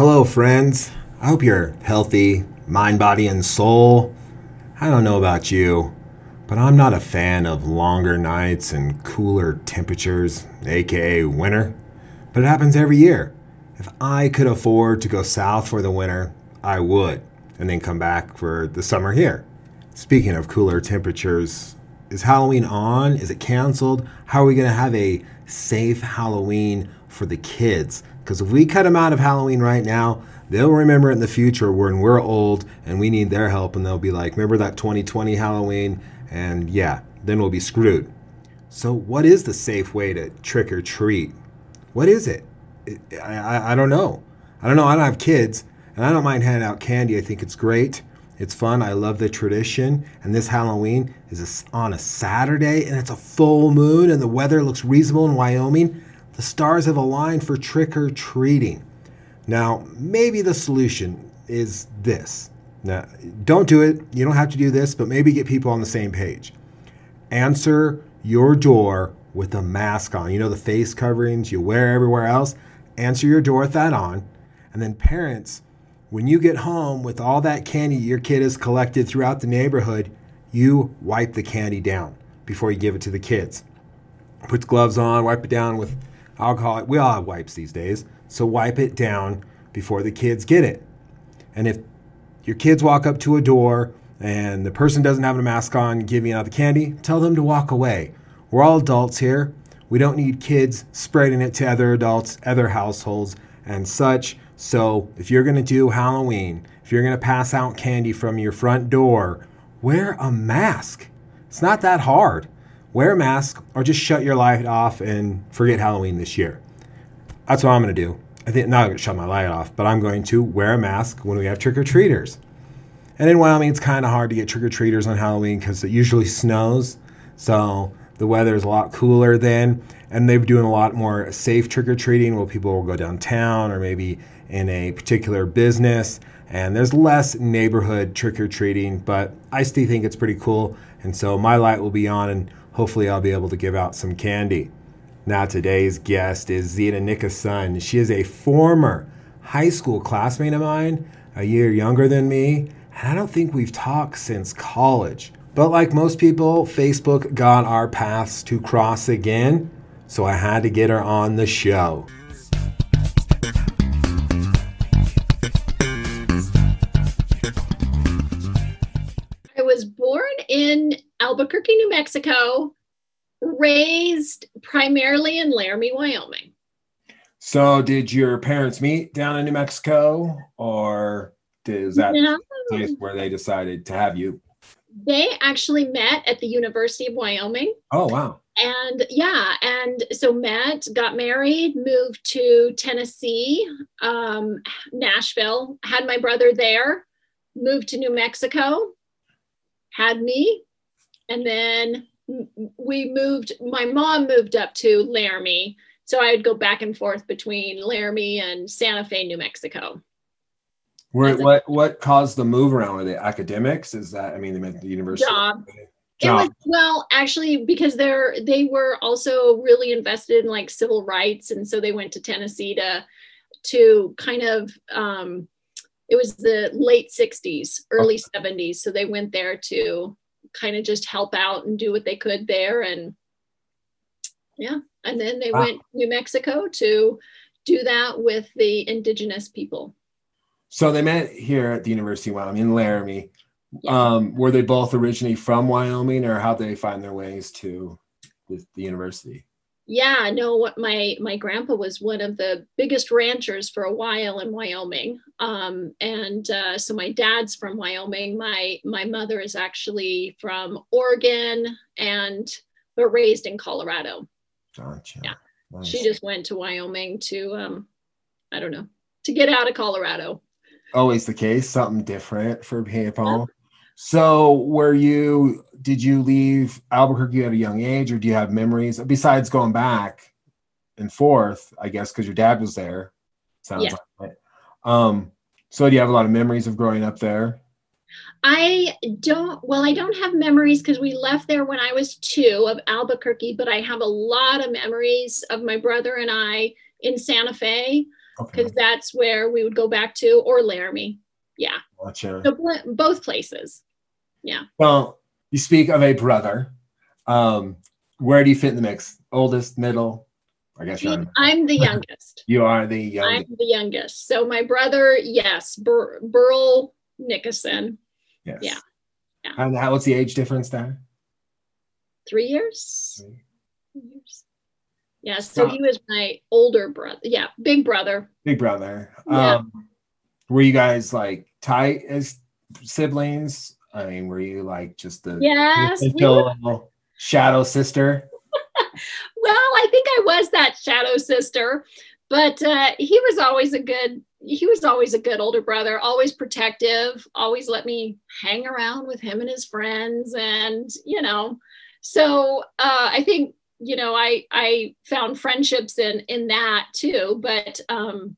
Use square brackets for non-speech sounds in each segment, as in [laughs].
Hello, friends. I hope you're healthy, mind, body, and soul. I don't know about you, but I'm not a fan of longer nights and cooler temperatures, aka winter. But it happens every year. If I could afford to go south for the winter, I would, and then come back for the summer here. Speaking of cooler temperatures, is Halloween on? Is it canceled? How are we going to have a safe Halloween for the kids? Because if we cut them out of Halloween right now, they'll remember it in the future when we're old and we need their help, and they'll be like, remember that 2020 Halloween? And yeah, then we'll be screwed. So, what is the safe way to trick or treat? What is it? I, I, I don't know. I don't know. I don't have kids, and I don't mind handing out candy. I think it's great. It's fun. I love the tradition. And this Halloween is on a Saturday, and it's a full moon, and the weather looks reasonable in Wyoming. The stars have aligned for trick or treating. Now, maybe the solution is this. Now, don't do it. You don't have to do this, but maybe get people on the same page. Answer your door with a mask on. You know, the face coverings you wear everywhere else. Answer your door with that on. And then, parents, when you get home with all that candy your kid has collected throughout the neighborhood, you wipe the candy down before you give it to the kids. Put gloves on, wipe it down with alcohol. We all have wipes these days. So wipe it down before the kids get it. And if your kids walk up to a door and the person doesn't have a mask on giving out the candy, tell them to walk away. We're all adults here. We don't need kids spreading it to other adults, other households, and such. So if you're going to do Halloween, if you're going to pass out candy from your front door, wear a mask. It's not that hard. Wear a mask or just shut your light off and forget Halloween this year. That's what I'm going to do. I think not going to shut my light off, but I'm going to wear a mask when we have trick or treaters. And in Wyoming, it's kind of hard to get trick or treaters on Halloween because it usually snows. So the weather is a lot cooler then. And they're doing a lot more safe trick or treating where people will go downtown or maybe in a particular business. And there's less neighborhood trick or treating, but I still think it's pretty cool. And so my light will be on and hopefully I'll be able to give out some candy. Now, today's guest is Zita Nickerson. She is a former high school classmate of mine, a year younger than me, and I don't think we've talked since college. But like most people, Facebook got our paths to cross again, so I had to get her on the show. Albuquerque, New Mexico, raised primarily in Laramie, Wyoming. So, did your parents meet down in New Mexico, or is that no. place where they decided to have you? They actually met at the University of Wyoming. Oh, wow. And yeah, and so met, got married, moved to Tennessee, um, Nashville, had my brother there, moved to New Mexico, had me, and then we moved, my mom moved up to Laramie. So I'd go back and forth between Laramie and Santa Fe, New Mexico. Where, what what caused the move around? Were they academics? Is that I mean they meant the university? Job. Job. It was well actually because they're they were also really invested in like civil rights and so they went to Tennessee to to kind of um it was the late 60s early okay. 70s so they went there to kind of just help out and do what they could there. And yeah and then they wow. went new mexico to do that with the indigenous people. So they met here at the university of wyoming in laramie. Um, were they both originally from wyoming or how did they find their ways to the, the university yeah no what my my grandpa was one of the biggest ranchers for a while in wyoming um, and uh, so my dad's from wyoming. My my mother is actually from oregon and but raised in colorado. Gotcha. Yeah. Nice. she just went to wyoming to um i don't know to get out of colorado. Always the case something different for people so, were you? Did you leave Albuquerque at a young age, or do you have memories besides going back and forth? I guess because your dad was there. Sounds yeah. like. It. Um. So, do you have a lot of memories of growing up there? I don't. Well, I don't have memories because we left there when I was two of Albuquerque, but I have a lot of memories of my brother and I in Santa Fe. because okay. that's where we would go back to, or Laramie. Yeah. Gotcha. So both places. Yeah. Well, you speak of a brother. Um, where do you fit in the mix? Oldest, middle? I guess you're. I'm the [laughs] youngest. you are the youngest. I'm the youngest. So my brother, yes, Bur- Burl Nickerson. Yes. Yeah. yeah. And how, what's the age difference there? Three years. Three years. Yeah. So he was my older brother. Yeah, big brother. Big brother. Yeah. Um, were you guys like tight as siblings? I mean, were you like just the yes, we were- shadow sister? [laughs] well, I think I was that shadow sister, but uh, he was always a good. He was always a good older brother, always protective, always let me hang around with him and his friends, and you know, so uh, I think you know I I found friendships in in that too, but um,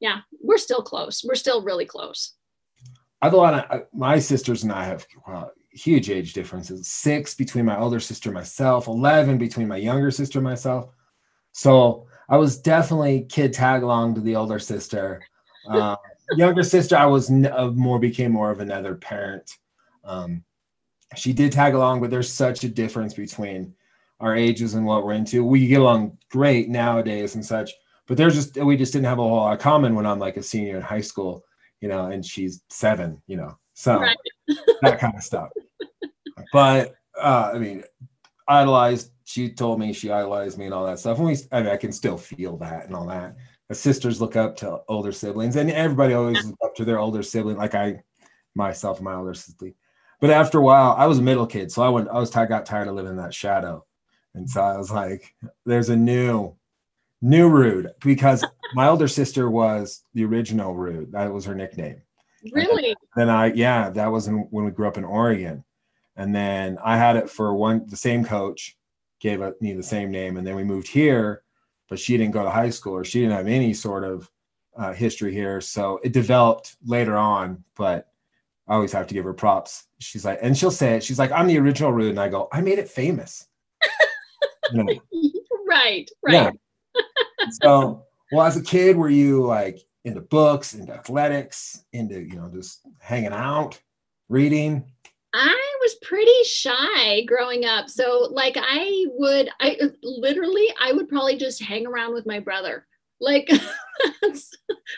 yeah, we're still close. We're still really close. I have a lot of my sisters and I have well, huge age differences. Six between my older sister and myself 11 between my younger sister and myself. So i was definitely kid tag along to the older sister. Uh, [laughs] younger sister i was uh, more became more of another parent. Um, she did tag along but there's such a difference between our ages and what we're into. We get along great nowadays and such but there's just we just didn't have a whole lot of common when i'm like a senior in high school you know and she's seven you know so right. [laughs] that kind of stuff but uh, I mean, idolized. She told me she idolized me and all that stuff. And we, I mean, I can still feel that and all that. The sisters look up to older siblings, and everybody always looks up to their older sibling. Like I, myself, my older sister. But after a while, I was a middle kid, so I went. I was I got tired of living in that shadow, and so I was like, "There's a new, new Rude," because my older sister was the original Rude. That was her nickname. Really? then I, yeah, that was in, when we grew up in Oregon and then I had it for one, the same coach gave me the same name. And then we moved here, but she didn't go to high school or she didn't have any sort of uh, history here. So it developed later on, but I always have to give her props. She's like, and she'll say it. She's like, I'm the original Rude. And I go, I made it famous. [laughs] you know? Right, right. Yeah. So, well, as a kid, were you like into books, into athletics, into, you know, just hanging out, reading? I was pretty shy growing up. So like I would I literally I would probably just hang around with my brother. Like [laughs] that's,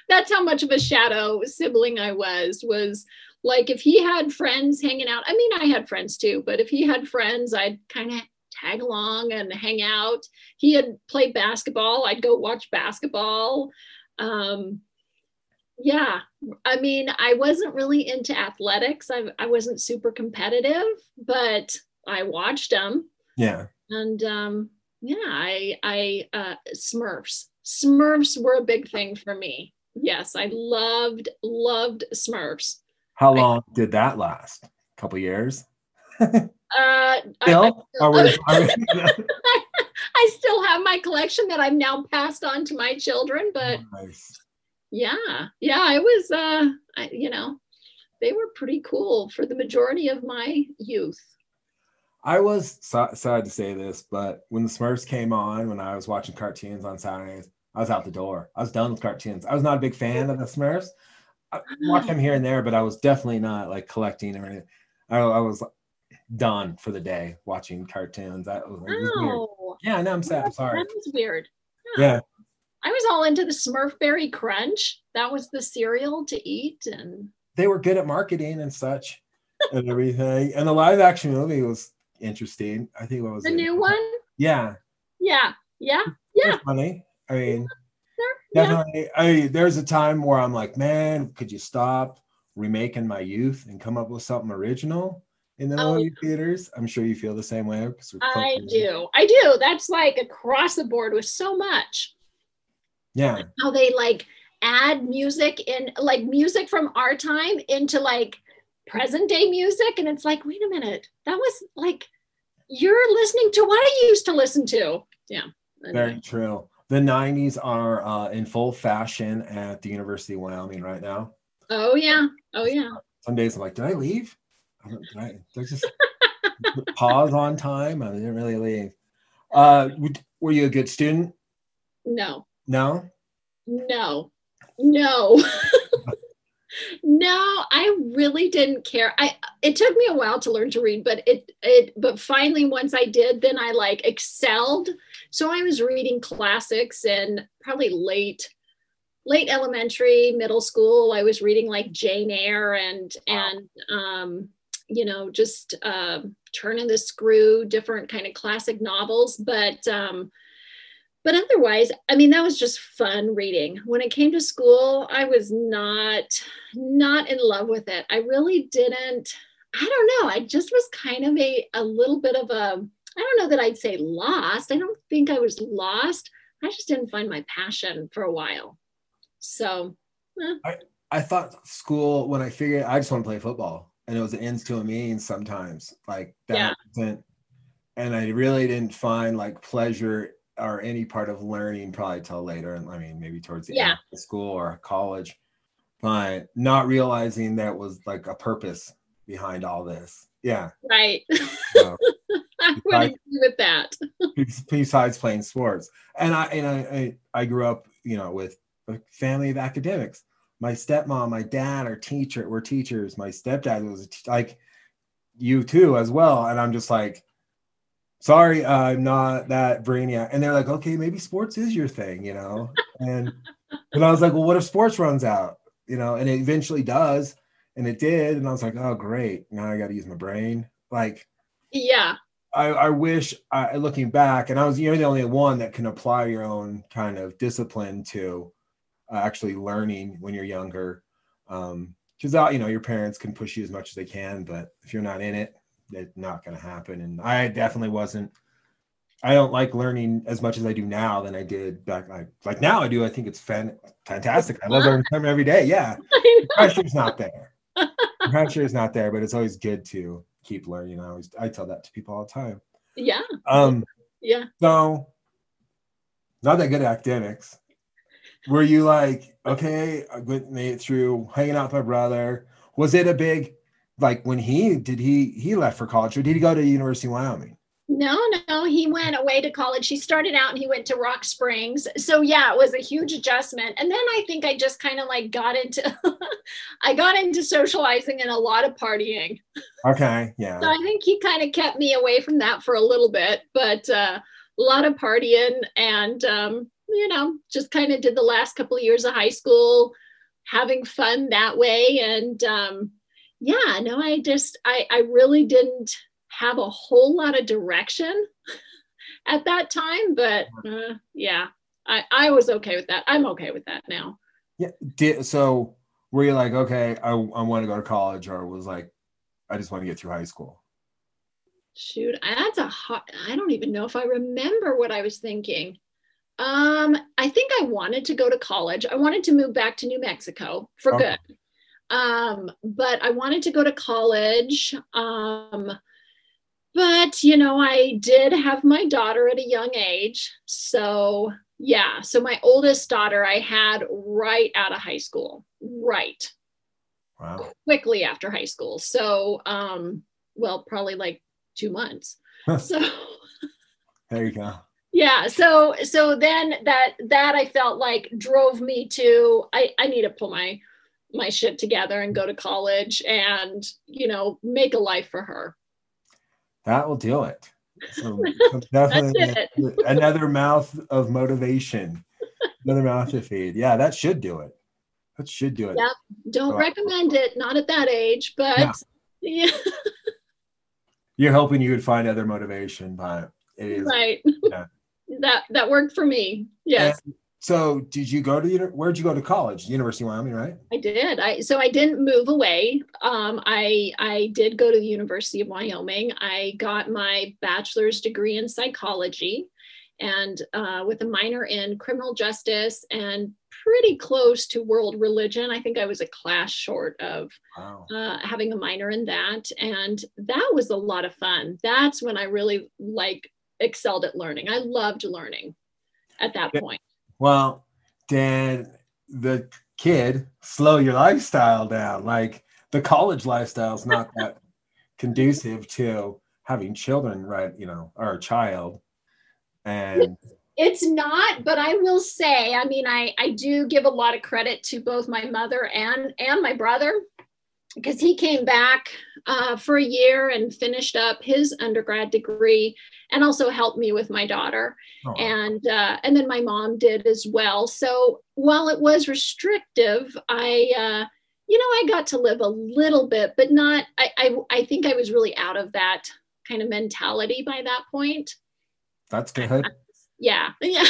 that's how much of a shadow sibling I was was like if he had friends hanging out. I mean I had friends too, but if he had friends I'd kind of tag along and hang out. He had played basketball, I'd go watch basketball. Um yeah i mean i wasn't really into athletics. I, I wasn't super competitive but i watched them yeah. And um yeah i i uh smurfs. Smurfs were a big thing for me. Yes i loved loved smurfs. How long I, did that last? A couple years [laughs] uh still? I, I, [laughs] I, still have my collection that i've now passed on to my children but nice. yeah yeah it was uh I, you know they were pretty cool for the majority of my youth. I was so, sad to say this but when the smurfs came on when i was watching cartoons on saturdays i was out the door. I was done with cartoons. I was not a big fan of the smurfs. I watched them here and there but i was definitely not like collecting or anything i, I was done for the day watching cartoons that was, was oh. yeah no i'm sad i'm sorry that was weird yeah. yeah I was all into the Smurfberry Crunch. That was the cereal to eat, and they were good at marketing and such, and everything. And the live action movie was interesting. I think what was the it? new one? Yeah. Yeah. Yeah. Yeah. Funny. I mean, definitely. Yeah. I mean, there's a time where I'm like, man, could you stop remaking my youth and come up with something original? In the oh, movie theaters. I'm sure you feel the same way. I do. I do. That's like across the board with so much. Yeah. How they like add music in like music from our time into like present day music. And it's like, wait a minute, that was like you're listening to what I used to listen to. Yeah. Very true. The 90s are uh, in full fashion at the University of Wyoming right now. Oh, yeah. Oh, yeah. Some days I'm like, did I leave? Did I just pause on time? I didn't really leave. Uh, were you a good student? No. No. No, no. [laughs] no, I really didn't care. I it took me a while to learn to read, but it it but finally once I did, then I like excelled. So I was reading classics and probably late late elementary, middle school. I was reading like Jane Eyre and wow. and um you know just uh, turning the screw different kind of classic novels but um but otherwise i mean that was just fun reading. When it came to school i was not not in love with it. I really didn't i don't know i just was kind of a a little bit of a i don't know that i'd say lost i don't think i was lost i just didn't find my passion for a while. So eh. i i thought school when i figured i just want to play football and it was an ends to a means sometimes like that yeah. and i really didn't find like pleasure or any part of learning probably till later and i mean maybe towards the yeah. end of school or college but not realizing that was like a purpose behind all this. Yeah. Right. So, [laughs] i would agree with that. besides playing sports. And i and I, I i grew up you know with a family of academics my stepmom, my dad are teacher, were teachers. My stepdad was like you too as well. And I'm just like, sorry, I'm not that brainiac. And they're like, okay, maybe sports is your thing, you know? And and I was like, well, what if sports runs out? You know, and it eventually does. And it did. And I was like, oh great. Now I gotta use my brain. Like yeah. I, I wish I looking back, and I was you're the only one that can apply your own kind of discipline to uh, actually learning when you're younger. Um, because uh, you know your parents can push you as much as they can, but if you're not in it, it's not going to happen. And I definitely wasn't. I don't like learning as much as I do now than I did back. Like, like now I do. I think it's fan, fantastic. I love learning every day. Yeah, [laughs] the pressure's not there. The pressure is not there, but it's always good to keep learning. I always I tell that to people all the time. Yeah. Um. Yeah. So, not that good at academics were you like, okay, I went made it through hanging out with my brother? Was it a big like when he did he he left for college or did he go to University of Wyoming? No, no, he went away to college. He started out and he went to Rock Springs. So yeah, it was a huge adjustment. And then I think I just kind of like got into [laughs] I got into socializing and a lot of partying. Okay, yeah. So I think he kind of kept me away from that for a little bit, but uh, a lot of partying and um, you know, just kind of did the last couple of years of high school, having fun that way. And um, yeah, no, I just, I, I really didn't have a whole lot of direction [laughs] at that time, but uh, yeah, I, I was okay with that. I'm okay with that now. Yeah. Did, so were you like, okay, I, I want to go to college or was like, I just want to get through high school? Shoot, that's a hot, I don't even know if I remember what I was thinking. Um, I think I wanted to go to college. I wanted to move back to New Mexico for okay. good. Um, but I wanted to go to college. Um, but you know, I did have my daughter at a young age. So yeah, so my oldest daughter I had right out of high school, right. Wow. Quickly after high school. So um, well, probably like two months. so [laughs] there you go yeah so so then that that i felt like drove me to i i need to pull my my shit together and go to college and you know make a life for her. That will do it. So [laughs] definitely it. another mouth of motivation another mouth to feed. Yeah that should do it. That should do it. Yeah don't so, recommend it not at that age but yeah, yeah. you're hoping you would find other motivation but it is right. [laughs] yeah that that worked for me. Yes. And so did you go to where'd you go to college? University of Wyoming, right? I did. I so I didn't move away. Um, I I did go to the University of Wyoming. I got my bachelor's degree in psychology and uh, with a minor in criminal justice and pretty close to world religion. I think I was a class short of wow. uh, having a minor in that. And that was a lot of fun. That's when I really like excelled at learning. I loved learning at that point. Well, did the kid slow your lifestyle down? Like the college lifestyle is not that [laughs] conducive to having children, right? You know, or a child. And It's not, but I will say, I mean, I, I do give a lot of credit to both my mother and and my brother because he came back uh, for a year and finished up his undergrad degree and also helped me with my daughter. Oh. and uh, and then my mom did as well. So while it was restrictive i uh, you know i got to live a little bit but not I, I i think i was really out of that kind of mentality by that point. That's good. Yeah [laughs] yeah.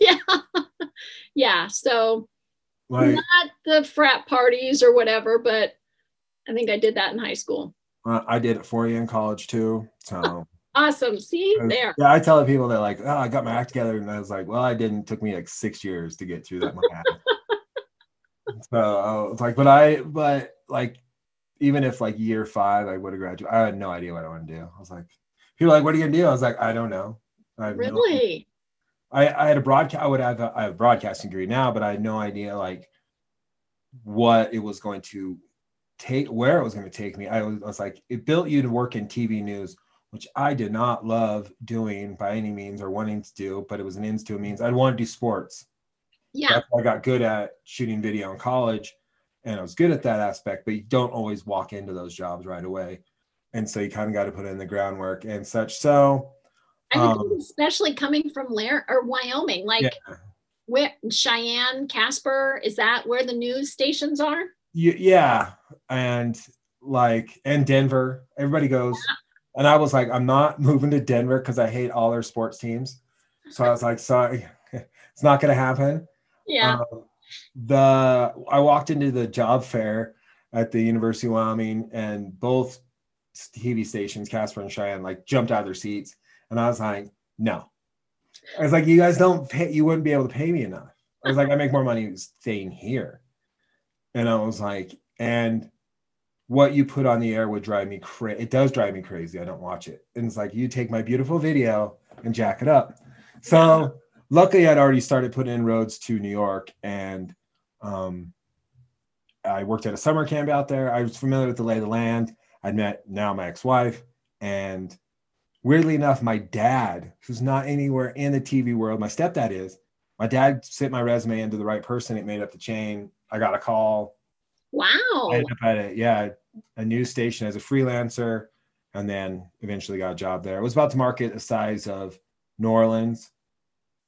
Yeah. [laughs] Yeah. So like, not the frat parties or whatever but I think I did that in high school. Uh, I did it for you in college too. So awesome. See there. Yeah, I tell the people that like, oh, I got my act together, and I was like, well, I didn't. It took me like six years to get through that. [laughs] so I was like, but I, but like, even if like year five, I would have graduated. I had no idea what I want to do. I was like, people like, what are you gonna do? I was like, I don't know. I really. No I, I had a broadcast. I would have a, I have a broadcasting degree now, but I had no idea like what it was going to take where it was going to take me. I was, I was like, it built you to work in TV news, which I did not love doing by any means or wanting to do, but it was an ends to a means. I'd want to do sports. Yeah. That's I got good at shooting video in college and I was good at that aspect, but you don't always walk into those jobs right away. And so you kind of got to put in the groundwork and such. So, um, especially coming from Lair or Wyoming, like yeah. where Cheyenne, Casper, is that where the news stations are? Yeah and like and denver everybody goes and i was like i'm not moving to denver because i hate all their sports teams. So i was like sorry [laughs] it's not going to happen. Yeah. Um, the i walked into the job fair at the university of wyoming and both tv stations casper and cheyenne like jumped out of their seats and i was like no. I was like you guys don't pay you wouldn't be able to pay me enough. I was like i make more money staying here and I was like, and what you put on the air would drive me crazy. It does drive me crazy. I don't watch it. And it's like, you take my beautiful video and jack it up. So luckily, I'd already started putting in roads to New York and um, I worked at a summer camp out there. I was familiar with the lay of the land. I'd met now my ex wife. And weirdly enough, my dad, who's not anywhere in the TV world, my stepdad is, my dad sent my resume into the right person. It made up the chain. I got a call. Wow. I ended up at a, yeah, a news station as a freelancer and then eventually got a job there. It was about to market the size of New Orleans.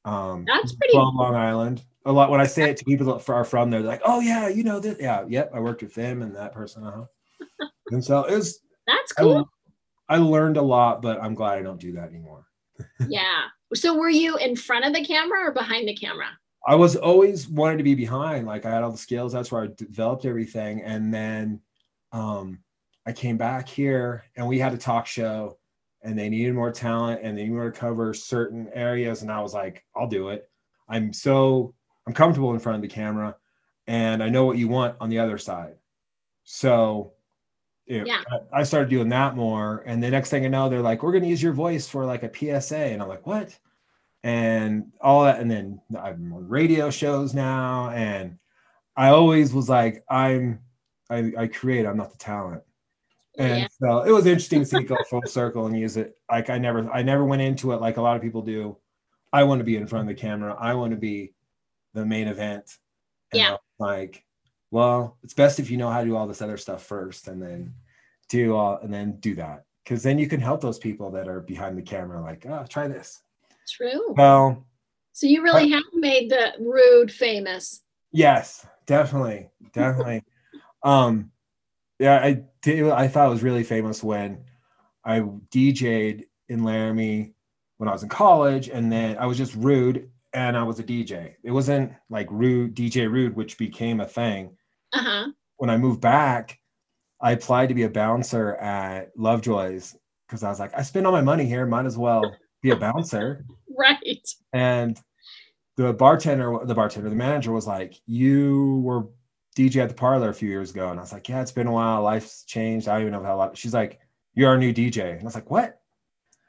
Um, That's pretty from Long Island. A lot when I say it to people that are from there, they're like, "Oh yeah, you know this." Yeah, yep. I worked with them and that person. Uh-huh. [laughs] and so it was. That's cool. I, I learned a lot, but I'm glad I don't do that anymore. [laughs] yeah. So were you in front of the camera or behind the camera? I was always wanted to be behind. Like I had all the skills. That's where I developed everything. And then um, I came back here and we had a talk show and they needed more talent and they needed to cover certain areas. And I was like, I'll do it. I'm so I'm comfortable in front of the camera and I know what you want on the other side. So it, yeah. I started doing that more. And the next thing I know, they're like, we're going to use your voice for like a PSA. And I'm like, what? And all that. And then I'm on radio shows now. And I always was like, I'm, I, I create, I'm not the talent. And yeah. so it was interesting to see it go full circle and use it. Like I never, I never went into it like a lot of people do. I want to be in front of the camera. I want to be the main event. And yeah. Like, well, it's best if you know how to do all this other stuff first and then do all, and then do that. Cause then you can help those people that are behind the camera, like, oh, try this. True. Well, so you really have made the rude famous. Yes, definitely, definitely. [laughs] um, yeah, I did. I thought it was really famous when I DJ'd in Laramie when I was in college, and then I was just rude, and I was a DJ. It wasn't like rude DJ rude, which became a thing. Uh huh. When I moved back, I applied to be a bouncer at Lovejoy's because I was like, I spend all my money here, might as well be a bouncer. [laughs] right. And the bartender, the bartender, the manager was like, You were DJ at the parlor a few years ago. And I was like, Yeah, it's been a while. Life's changed. I don't even know how lot. She's like, You're our new DJ. And I was like, What?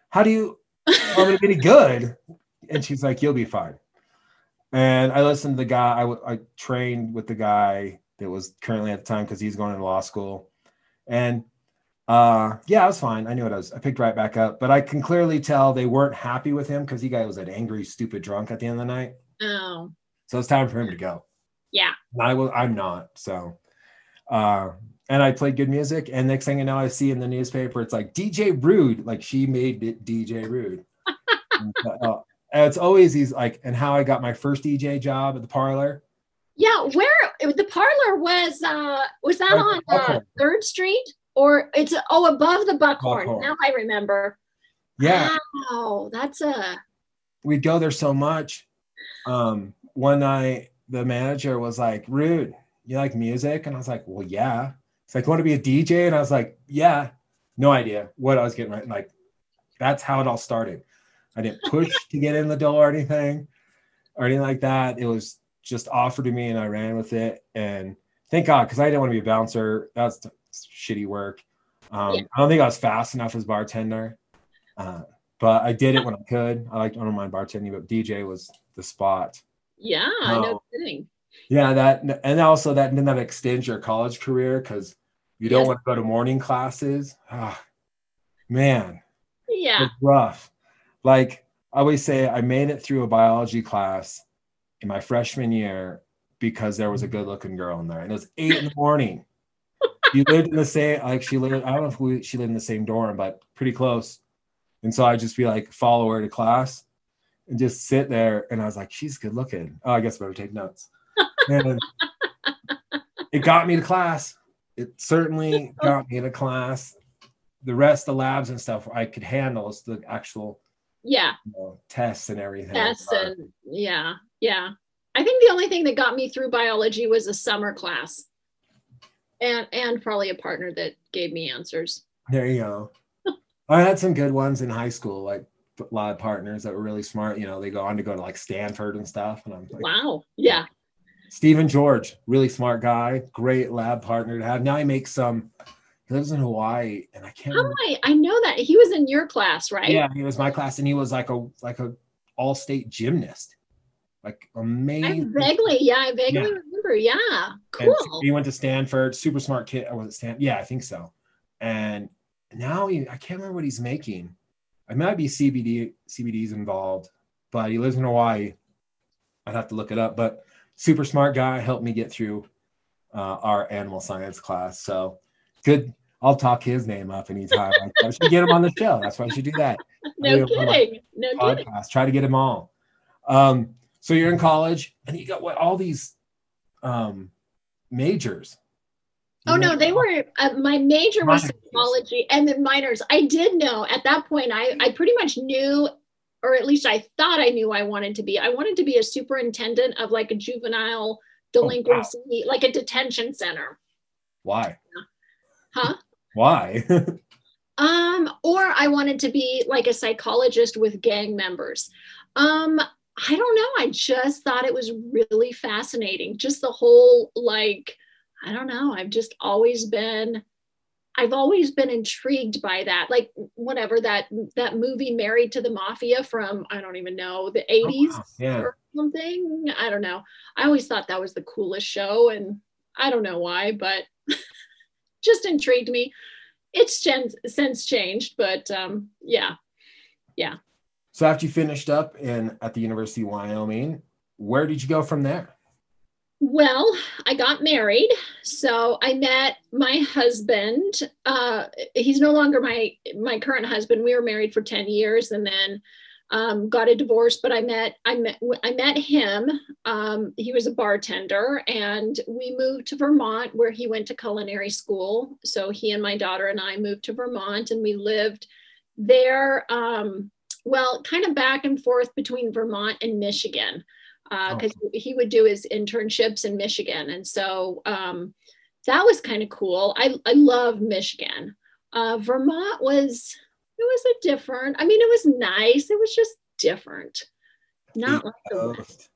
How do you me to be any good? [laughs] And she's like, You'll be fine. And I listened to the guy, I trained with the guy that was currently at the time because he's going to law school. And Uh, yeah, I was fine. I knew what I was. I picked right back up, but I can clearly tell they weren't happy with him because he guy was an angry, stupid drunk at the end of the night. Oh. So it's time for him to go. Yeah. And I will. I'm not. So, uh, and I played good music. And next thing I know, I see in the newspaper, it's like DJ Rude. Like she made it DJ Rude. [laughs] and, uh, it's always these like, and how I got my first DJ job at the parlor. Yeah, where the parlor was uh was that on uh, Third Street or it's oh above the Buckhorn. Buckhorn. Now I remember. Yeah. Wow, that's a. We'd go there so much. Um, one night the manager was like, "Rude, you like music?" And I was like, "Well, yeah." It's like, "Want to be a DJ?" And I was like, "Yeah." No idea what I was getting right. Like, that's how it all started. I didn't push [laughs] to get in the door or anything, or anything like that. It was just offered to me, and I ran with it. And thank God, because I didn't want to be a bouncer. That's shitty work. Um, yeah. I don't think I was fast enough as bartender, uh, but I did it when I could. I liked I don't mind bartending, but DJ was the spot. Yeah, um, no kidding. Yeah, that and also that then that extends your college career because you don't yes. want to go to morning classes. Oh, man, yeah, it's rough. Like I always say, I made it through a biology class in my freshman year because there was a good looking girl in there, and it was eight in the morning you lived in the same like she lived i don't know if we she lived in the same dorm but pretty close. And so i'd just be like follow her to class and just sit there. And i was like she's good looking. Oh i guess I better take notes. And it got me to class. It certainly [laughs] got me to class. The rest of the labs and stuff i could handle is the actual yeah. you know, tests and everything. Tests and yeah yeah. I think the only thing that got me through biology was a summer class and and probably a partner that gave me answers. There you go. [laughs] I had some good ones in high school, like a lot of partners that were really smart. You know, they go on to go to like Stanford and stuff. And I'm like, wow, yeah. Stephen George, really smart guy, great lab partner to have. Now he makes some. He lives in Hawaii, and I can't. Oh, I, I know that he was in your class, right? Yeah, he was my class, and he was like a like a all state gymnast like amazing. I vaguely, yeah, I vaguely yeah. remember. Yeah, cool. And he went to Stanford, super smart kid. Or was it Stanford. Yeah, I think so. And now he, I can't remember what he's making. I might be CBD, CBD's involved, but he lives in Hawaii. I'd have to look it up. But super smart guy, helped me get through uh, our animal science class. So good. I'll talk his name up anytime. I [laughs] should get him on the show. That's why I should do that. No kidding. No podcast. kidding. Try to get him all. Um, so you're in college and you got what all these um, majors. You oh no, they were uh, my major was psychology and then minors. I did know at that point. I I pretty much knew, or at least I thought I knew I wanted to be. I wanted to be a superintendent of like a juvenile delinquency, oh, wow. like a detention center. Why? Huh? Why? [laughs] um, or I wanted to be like a psychologist with gang members. Um, I don't know. I just thought it was really fascinating. Just the whole, like, I don't know. I've just always been, I've always been intrigued by that. Like, whatever that that movie, Married to the Mafia, from I don't even know the '80s oh, yeah. or something. I don't know. I always thought that was the coolest show, and I don't know why, but [laughs] just intrigued me. It's since changed, but um, yeah, yeah. So after you finished up in at the University of Wyoming, where did you go from there? Well, I got married. So I met my husband. Uh, he's no longer my my current husband. We were married for 10 years and then um, got a divorce, but I met I met I met him. Um, he was a bartender, and we moved to Vermont, where he went to culinary school. So he and my daughter and I moved to Vermont, and we lived there um, well, kind of back and forth between Vermont and Michigan, because uh, oh. he would do his internships in Michigan. And so um, that was kind of cool. I, I love Michigan. Uh, Vermont was, it was a different, I mean, it was nice. It was just different. Not East like Coast.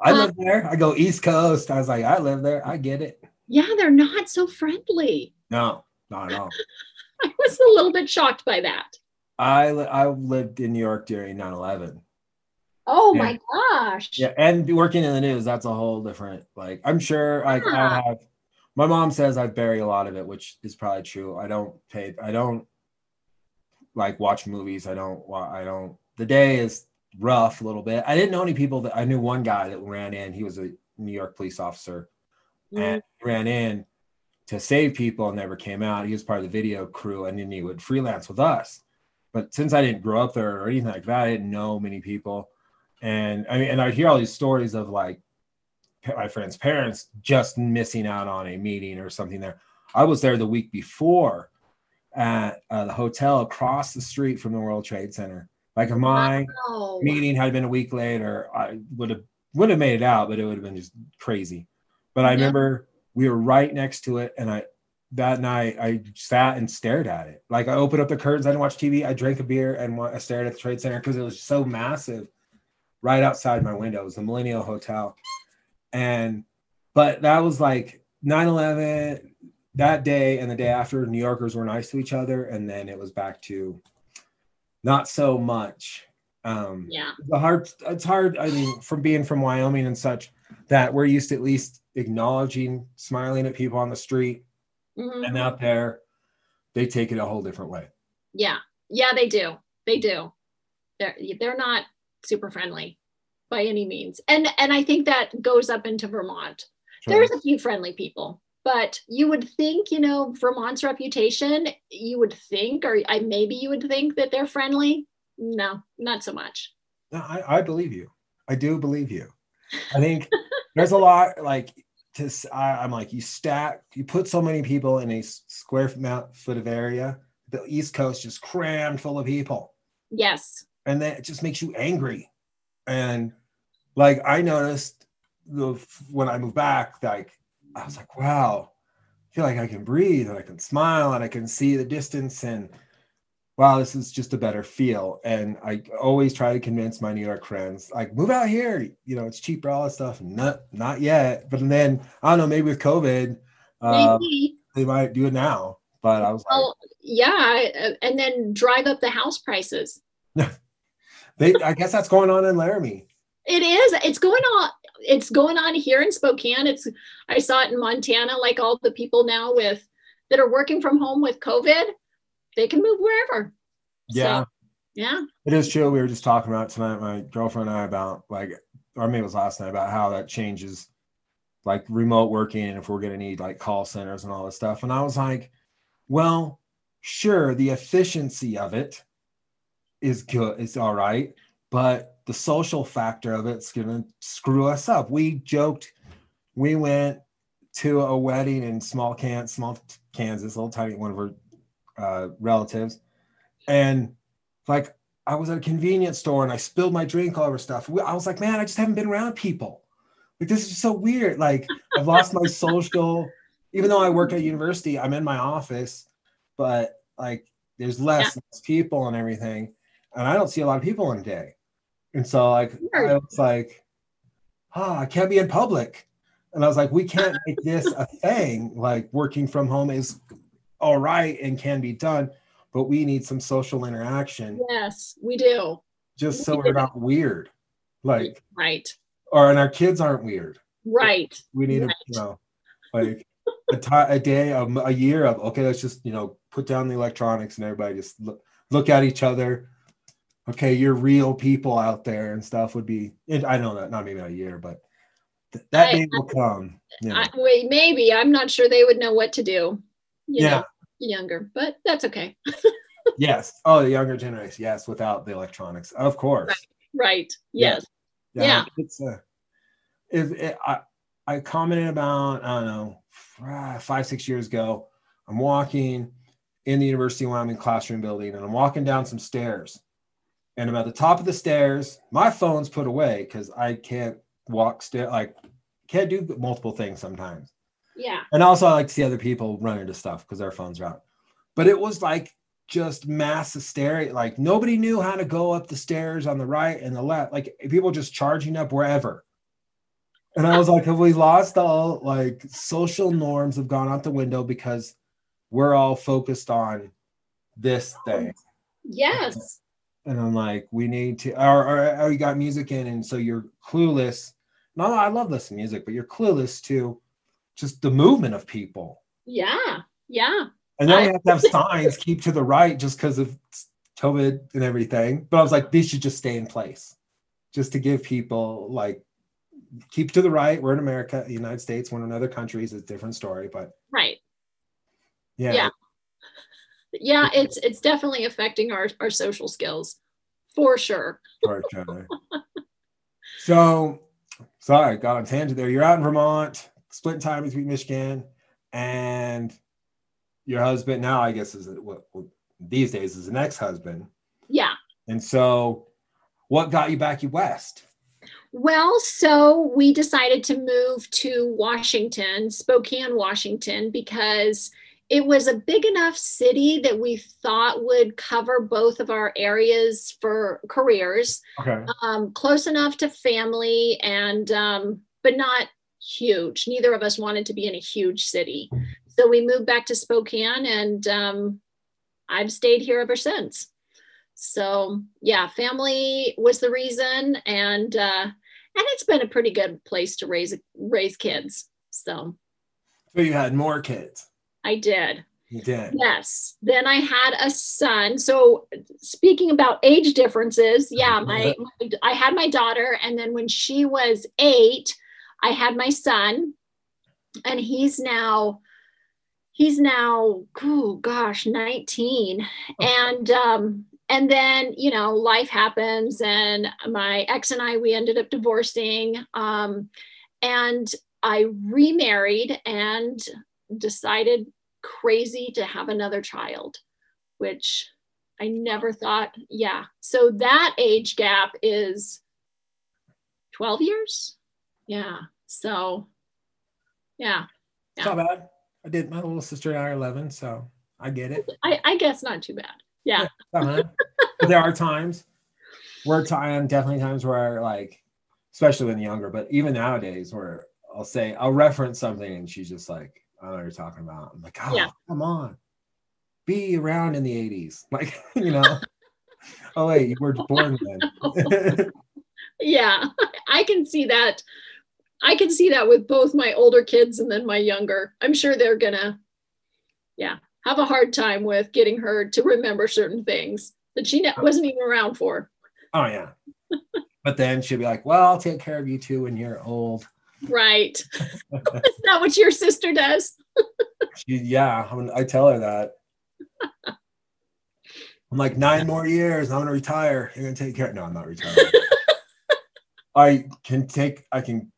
I live there. I go East Coast. I was like, I live there. I get it. Yeah, they're not so friendly. No, not at all. [laughs] I was a little bit shocked by that. I I lived in New York during 9/11. Oh yeah. my gosh. Yeah, and working in the news, that's a whole different like I'm sure yeah. I have my mom says I bury a lot of it, which is probably true. I don't pay. I don't like watch movies. I don't. I don't. The day is rough a little bit. I didn't know any people that I knew. One guy that ran in. He was a New York police officer, mm. and ran in to save people and never came out. He was part of the video crew, and then he would freelance with us. But since I didn't grow up there or anything like that, I didn't know many people. And I mean, and I hear all these stories of like my friend's parents just missing out on a meeting or something there. I was there the week before at uh, the hotel across the street from the World Trade Center. Like if my wow. meeting had been a week later, I would have would have made it out, but it would have been just crazy. But I yeah. remember we were right next to it, and I that night I sat and stared at it. Like I opened up the curtains, I didn't watch TV, I drank a beer and I stared at the Trade Center because it was so massive, right outside my window. It was the Millennial Hotel, and but that was like 9-11 that day and the day after new yorkers were nice to each other. And then it was back to not so much. Um yeah. the hard it's hard i mean from being from wyoming and such that we're used to at least acknowledging smiling at people on the street mm-hmm. and out there they take it a whole different way yeah yeah they do they do they're they're not super friendly by any means. And and I think that goes up into Vermont. Sure. There's a few friendly people, but you would think, you know, Vermont's reputation, you would think, or I maybe you would think that they're friendly. No, not so much. No, I, I believe you. I do believe you. I think there's a lot like to I, am like you stack you put so many people in a square foot of area the east coast just crammed full of people. Yes. And that just makes you angry. And like I noticed the when I moved back, like I was like, wow, I feel like I can breathe and I can smile and I can see the distance and wow, this is just a better feel. And I always try to convince my New York friends, like, move out here. You know, it's cheaper, all that stuff. Not not yet. But then I don't know, maybe with COVID, uh, they might do it now. But I was well, like, yeah, uh, and then drive up the house prices. [laughs] they, I guess that's going on in Laramie. It is. It's going on. It's going on here in Spokane. It's. I saw it in Montana. Like all the people now with that are working from home with COVID, they can move wherever. Yeah. So, yeah. It is true. We were just talking about tonight, my girlfriend and I, about like, or maybe it was last night, about how that changes like remote working and if we're going to need like call centers and all this stuff. And I was like, well, sure, the efficiency of it is good. It's all right. But the social factor of it's going to screw us up. We joked, we went to a wedding in small can, small Kansas, little tiny one of her uh, relatives, and like I was at a convenience store and I spilled my drink all over stuff. I was like, man, I just haven't been around people. Like this is just so weird. Like I've lost my [laughs] social. Even though I work at university, I'm in my office, but like there's less, yeah. less people and everything, and I don't see a lot of people in a day. And so like I was like, oh, I can't be in public. And I was like, we can't make this a thing. Like working from home is all right and can be done, but we need some social interaction. Yes, we do. Just so we are not weird. Like right. Or and our kids aren't weird. Right. We need right. you know, like a, t- a day, a, a year of okay, let's just you know put down the electronics and everybody just look, look at each other okay, you're real people out there and stuff would be. I know that not maybe a year, but th- that I, day will come. I, wait, maybe I'm not sure they would know what to do. yeah, know, younger, but that's okay. yes. Oh, the younger generation. Yes, without the electronics, of course. Right. right. Yes. Yeah. yeah. It's a. Uh, if it, I I commented about I don't know five six years ago. I'm walking in the University of Wyoming classroom building, and I'm walking down some stairs and I'm at the top of the stairs. My phone's put away because I can't walk stair like can't do multiple things sometimes. Yeah. And also I like to see other people run into stuff because their phones are out. But it was like just mass hysteria. Like nobody knew how to go up the stairs on the right and the left. Like people just charging up wherever. And I was like, have we lost all like social norms have gone out the window because we're all focused on this thing. Yes and I'm like, we need to, or, or, or you got music in, and so you're clueless. No, I love listening to music, but you're clueless to just the movement of people. Yeah, yeah. And then I, we have to have signs keep to the right just because of COVID and everything. But I was like, these should just stay in place, just to give people like keep to the right. We're in America, the United States. We're in other countries. It's a different story, but right. Yeah. Yeah. Yeah, it's it's definitely affecting our our social skills for sure. For sure. so sorry, got on tangent there. You're out in Vermont, splitting time between Michigan and your husband now, I guess, is what these days is an ex-husband. Yeah. And so what got you back west? Well, so we decided to move to Washington, Spokane, Washington, because it was a big enough city that we thought would cover both of our areas for careers. Okay. Um, close enough to family and um, but not huge. Neither of us wanted to be in a huge city. So we moved back to Spokane and um, I've stayed here ever since. So yeah, family was the reason and uh, and it's been a pretty good place to raise raise kids. So So you had more kids. I did. You did. Yes. Then I had a son. So speaking about age differences, yeah, my, my I had my daughter and then when she was 8, I had my son and he's now he's now oh gosh 19 and um and then you know life happens and my ex and i we ended up divorcing um and i remarried and decided crazy to have another child which i never thought yeah. So that age gap is 12 years? Yeah so yeah, yeah. Not bad I did. My little sister and I are 11, so I get it. I, I guess not too bad. Yeah. yeah there are times where time, definitely times where like, especially when younger, but even nowadays where I'll say, I'll reference something and she's just like, I know what you're talking about. I'm like, oh, yeah. come on. Be around in the 80s. [laughs] Like, you know, oh, wait, you were born then. [laughs] yeah, [laughs] I can see that I can see that with both my older kids and then my younger. I'm sure they're gonna, yeah, have a hard time with getting her to remember certain things that she wasn't even around for. Oh yeah. [laughs] but then she'll be like, "Well, I'll take care of you too when you're old." Right. [laughs] Is that what your sister does? she, yeah, I, mean, I tell her that. I'm like nine more years. I'm gonna retire. You're gonna take care. No, I'm not retiring. [laughs] I can take. I can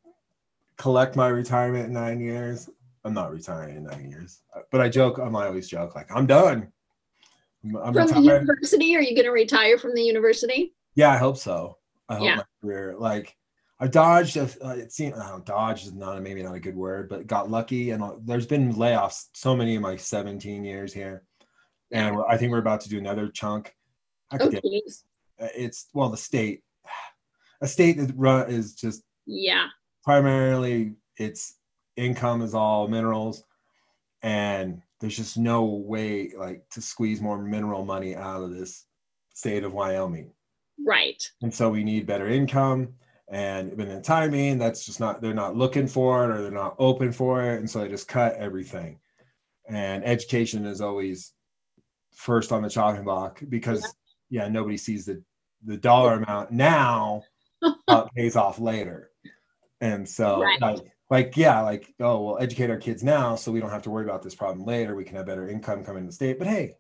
collect my retirement in nine years. I'm not retiring in nine years, but I joke. I'm I always joke like I'm done. I'm, I'm from retired. the university? Are you going to retire from the university? Yeah, I hope so. I hope yeah. my career like I dodged. Uh, it seemed oh, dodge is not maybe not a good word, but got lucky. And uh, there's been layoffs so many in my 17 years here, and I think we're about to do another chunk. Okay. Uh, it's well, the state, [sighs] a state that run is just yeah primarily its income is all minerals and there's just no way like to squeeze more mineral money out of this state of Wyoming. Right. And so we need better income and in the timing that's just not they're not looking for it or they're not open for it and so they just cut everything. And education is always first on the chopping block because yeah, yeah nobody sees the the dollar amount now [laughs] uh, pays off later. And so, right. like, like, yeah, like, oh, we'll educate our kids now so we don't have to worry about this problem later. We can have better income coming to the state. But hey,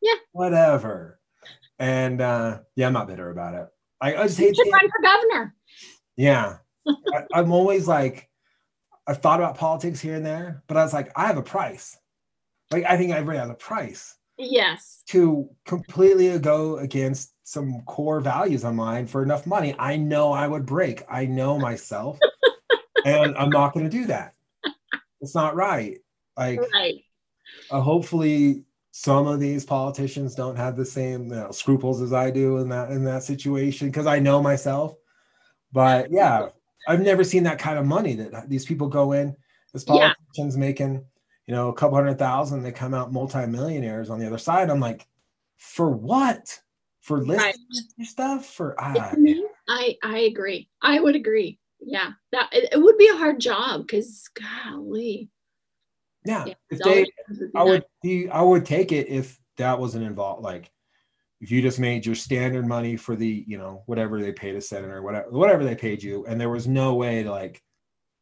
yeah, whatever. And uh, yeah, I'm not bitter about it. I, I just hate to run for governor. Yeah. I, I'm always like, I've thought about politics here and there, but I was like, I have a price. Like, I think i has a price. Yes. To completely go against some core values of mine for enough money, I know I would break. I know myself, [laughs] and I'm not going to do that. It's not right. Like, right. Uh, hopefully, some of these politicians don't have the same you know, scruples as I do in that in that situation because I know myself. But yeah, I've never seen that kind of money that these people go in as politicians yeah. making you know, a couple hundred thousand, they come out multimillionaires on the other side. I'm like, for what? For listing right. stuff? For ah, I I agree. I would agree. Yeah, that it, it would be a hard job because golly, Yeah, yeah if they, I would be, I would take it if that wasn't involved. Like, if you just made your standard money for the, you know, whatever they paid a senator, whatever, whatever they paid you, and there was no way to like,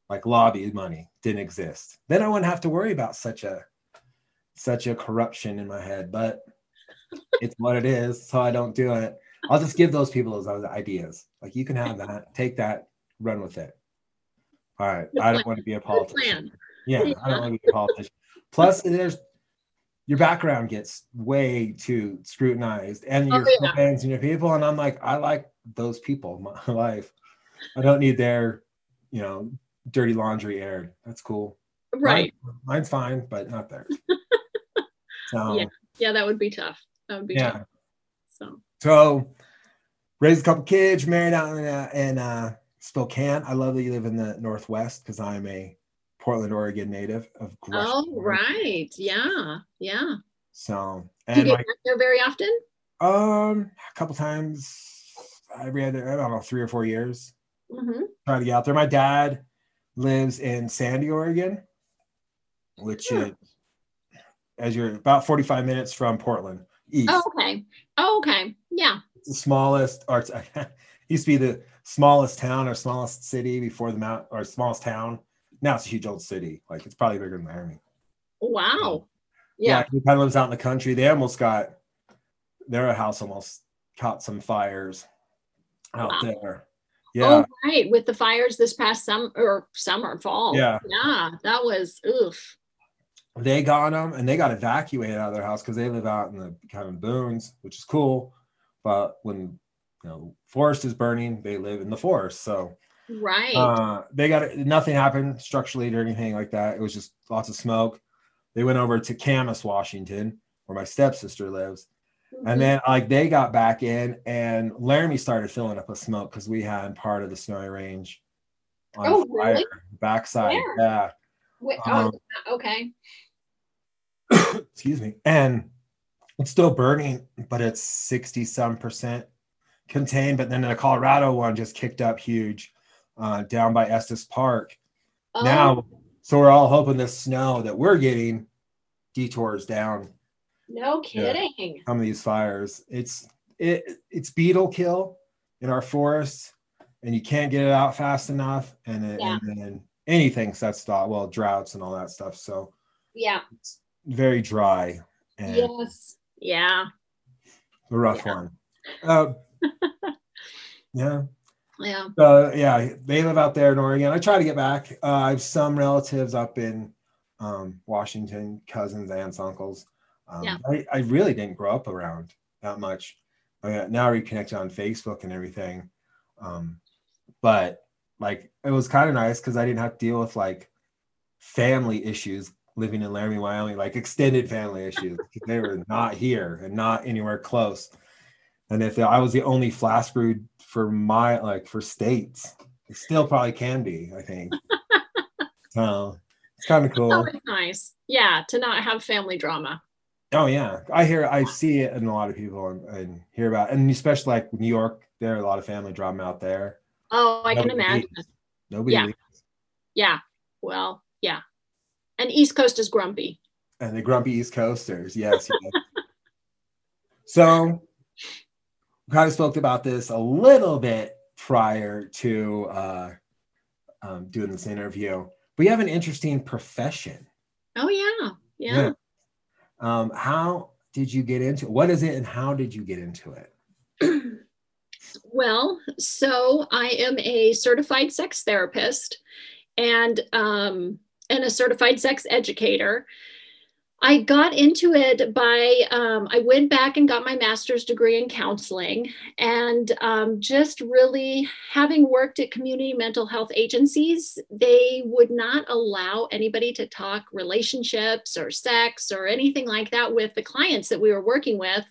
like lobby money didn't exist, then I wouldn't have to worry about such a, such a corruption in my head. But it's what it is, so I don't do it. I'll just give those people those ideas. Like you can have that, take that, run with it. All right. I don't want to be a politician. Yeah, I don't want to be a politician. Plus, there's your background gets way too scrutinized and oh, your oh, yeah. fans and your people. And I'm like, I like those people in my [laughs] life. I don't need their, you know, dirty laundry aired. That's cool. Right. Mine, mine's fine, but not theirs. [laughs] so, yeah. yeah, that would be tough. That would be yeah. tough. So, so raised a couple kids, married out in, uh, in uh, Spokane. I love that you live in the Northwest because I'm a Portland, Oregon native of Gresham. Oh, right. Yeah. Yeah. So, and Do you get my, there very often? Um, a couple times every other, I don't know, three or four years. Mm-hmm. Try to get out there. My dad lives in Sandy, Oregon, which yeah. is as you're about 45 minutes from Portland. East. Oh, okay. Oh, okay. Yeah. It's the smallest, or [laughs] used to be the smallest town or smallest city before the mount or smallest town. Now it's a huge old city. Like it's probably bigger than Miami. Wow. Yeah. yeah. He kind of lives out in the country. They almost got their house almost caught some fires out wow. there. Oh, yeah. Oh, right. With the fires this past summer or summer, fall. Yeah. Yeah. That was oof. They got them and they got evacuated out of their house because they live out in the kind of boons, which is cool. But when you know forest is burning, they live in the forest. So right, uh, they got nothing happened structurally or anything like that. It was just lots of smoke. They went over to Camas, Washington, where my stepsister lives. Mm-hmm. And then like they got back in and Laramie started filling up with smoke because we had part of the snowy range on oh, fire really? backside. Where? Yeah. Wait, um, oh, okay. [coughs] excuse me. And it's still burning, but it's 60 some percent contained. But then the Colorado one just kicked up huge uh, down by Estes Park. Oh. Now, so we're all hoping the snow that we're getting detours down. No kidding. Some of these fires. It's it it's beetle kill in our forests, and you can't get it out fast enough, and, it, yeah. and then anything sets off. Well, droughts and all that stuff. So yeah, it's very dry. And yes. Yeah. A rough yeah. one. Uh, [laughs] yeah. Yeah. Uh, yeah, they live out there in Oregon. I try to get back. Uh, I have some relatives up in um, Washington, cousins, aunts, uncles. Um, yeah. I, I really didn't grow up around that much. I now reconnected on Facebook and everything. Um, but like it was kind of nice because I didn't have to deal with like family issues living in Laramie, Wyoming, like extended family issues. they were not here and not anywhere close. And if I was the only flask brewed for my like for states, it still probably can be, I think. [laughs] so it's kind of cool. nice. Yeah, to not have family drama. Oh yeah. I hear I see it in a lot of people and, and hear about it. and especially like New York, there are a lot of family drama out there. Oh, I Nobody can imagine. Leaves. Nobody yeah. Leaves. Yeah. Well, yeah. And East Coast is grumpy. And the grumpy East Coasters, yes. yes. [laughs] so we kind of spoke about this a little bit prior to uh, um, doing this interview. But you have an interesting profession. Oh yeah, yeah. yeah. Um, how did you get into it? What is it, and how did you get into it? [clears throat] well, so I am a certified sex therapist, and um, and a certified sex educator. I got into it by, um, I went back and got my master's degree in counseling and um, just really having worked at community mental health agencies, they would not allow anybody to talk relationships or sex or anything like that with the clients that we were working with.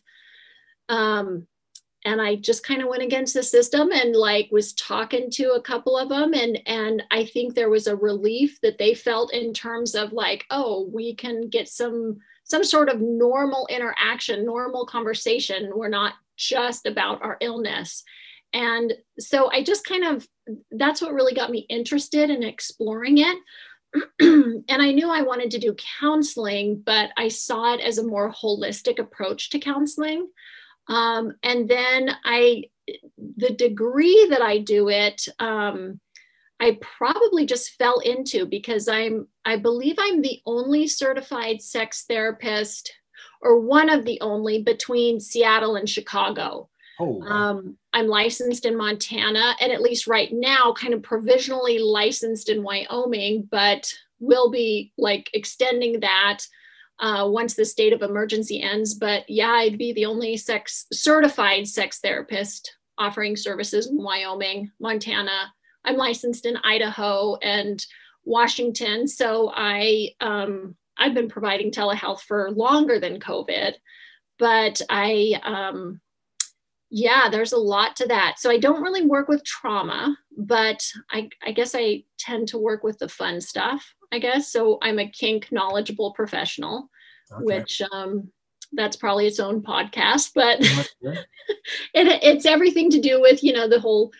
Um, and I just kind of went against the system and like was talking to a couple of them and and I think there was a relief that they felt in terms of like oh we can get some some sort of normal interaction normal conversation. We're not just about our illness. And so I just kind of that's what really got me interested in exploring it. [clears throat] And I knew I wanted to do counseling, but I saw it as a more holistic approach to counseling. Um, and then I, the degree that I do it, um, I probably just fell into because I'm, I believe I'm the only certified sex therapist or one of the only between Seattle and Chicago. Oh, wow. um, I'm licensed in Montana and at least right now, kind of provisionally licensed in Wyoming, but will be like extending that uh, once the state of emergency ends. But yeah, I'd be the only sex certified sex therapist offering services in Wyoming, Montana. I'm licensed in Idaho and Washington, so I um, I've been providing telehealth for longer than COVID, but I um, yeah, there's a lot to that. So I don't really work with trauma, but I, I guess I tend to work with the fun stuff, I guess. So I'm a kink knowledgeable professional, okay. which um, that's probably its own podcast, but [laughs] it, it's everything to do with, you know, the whole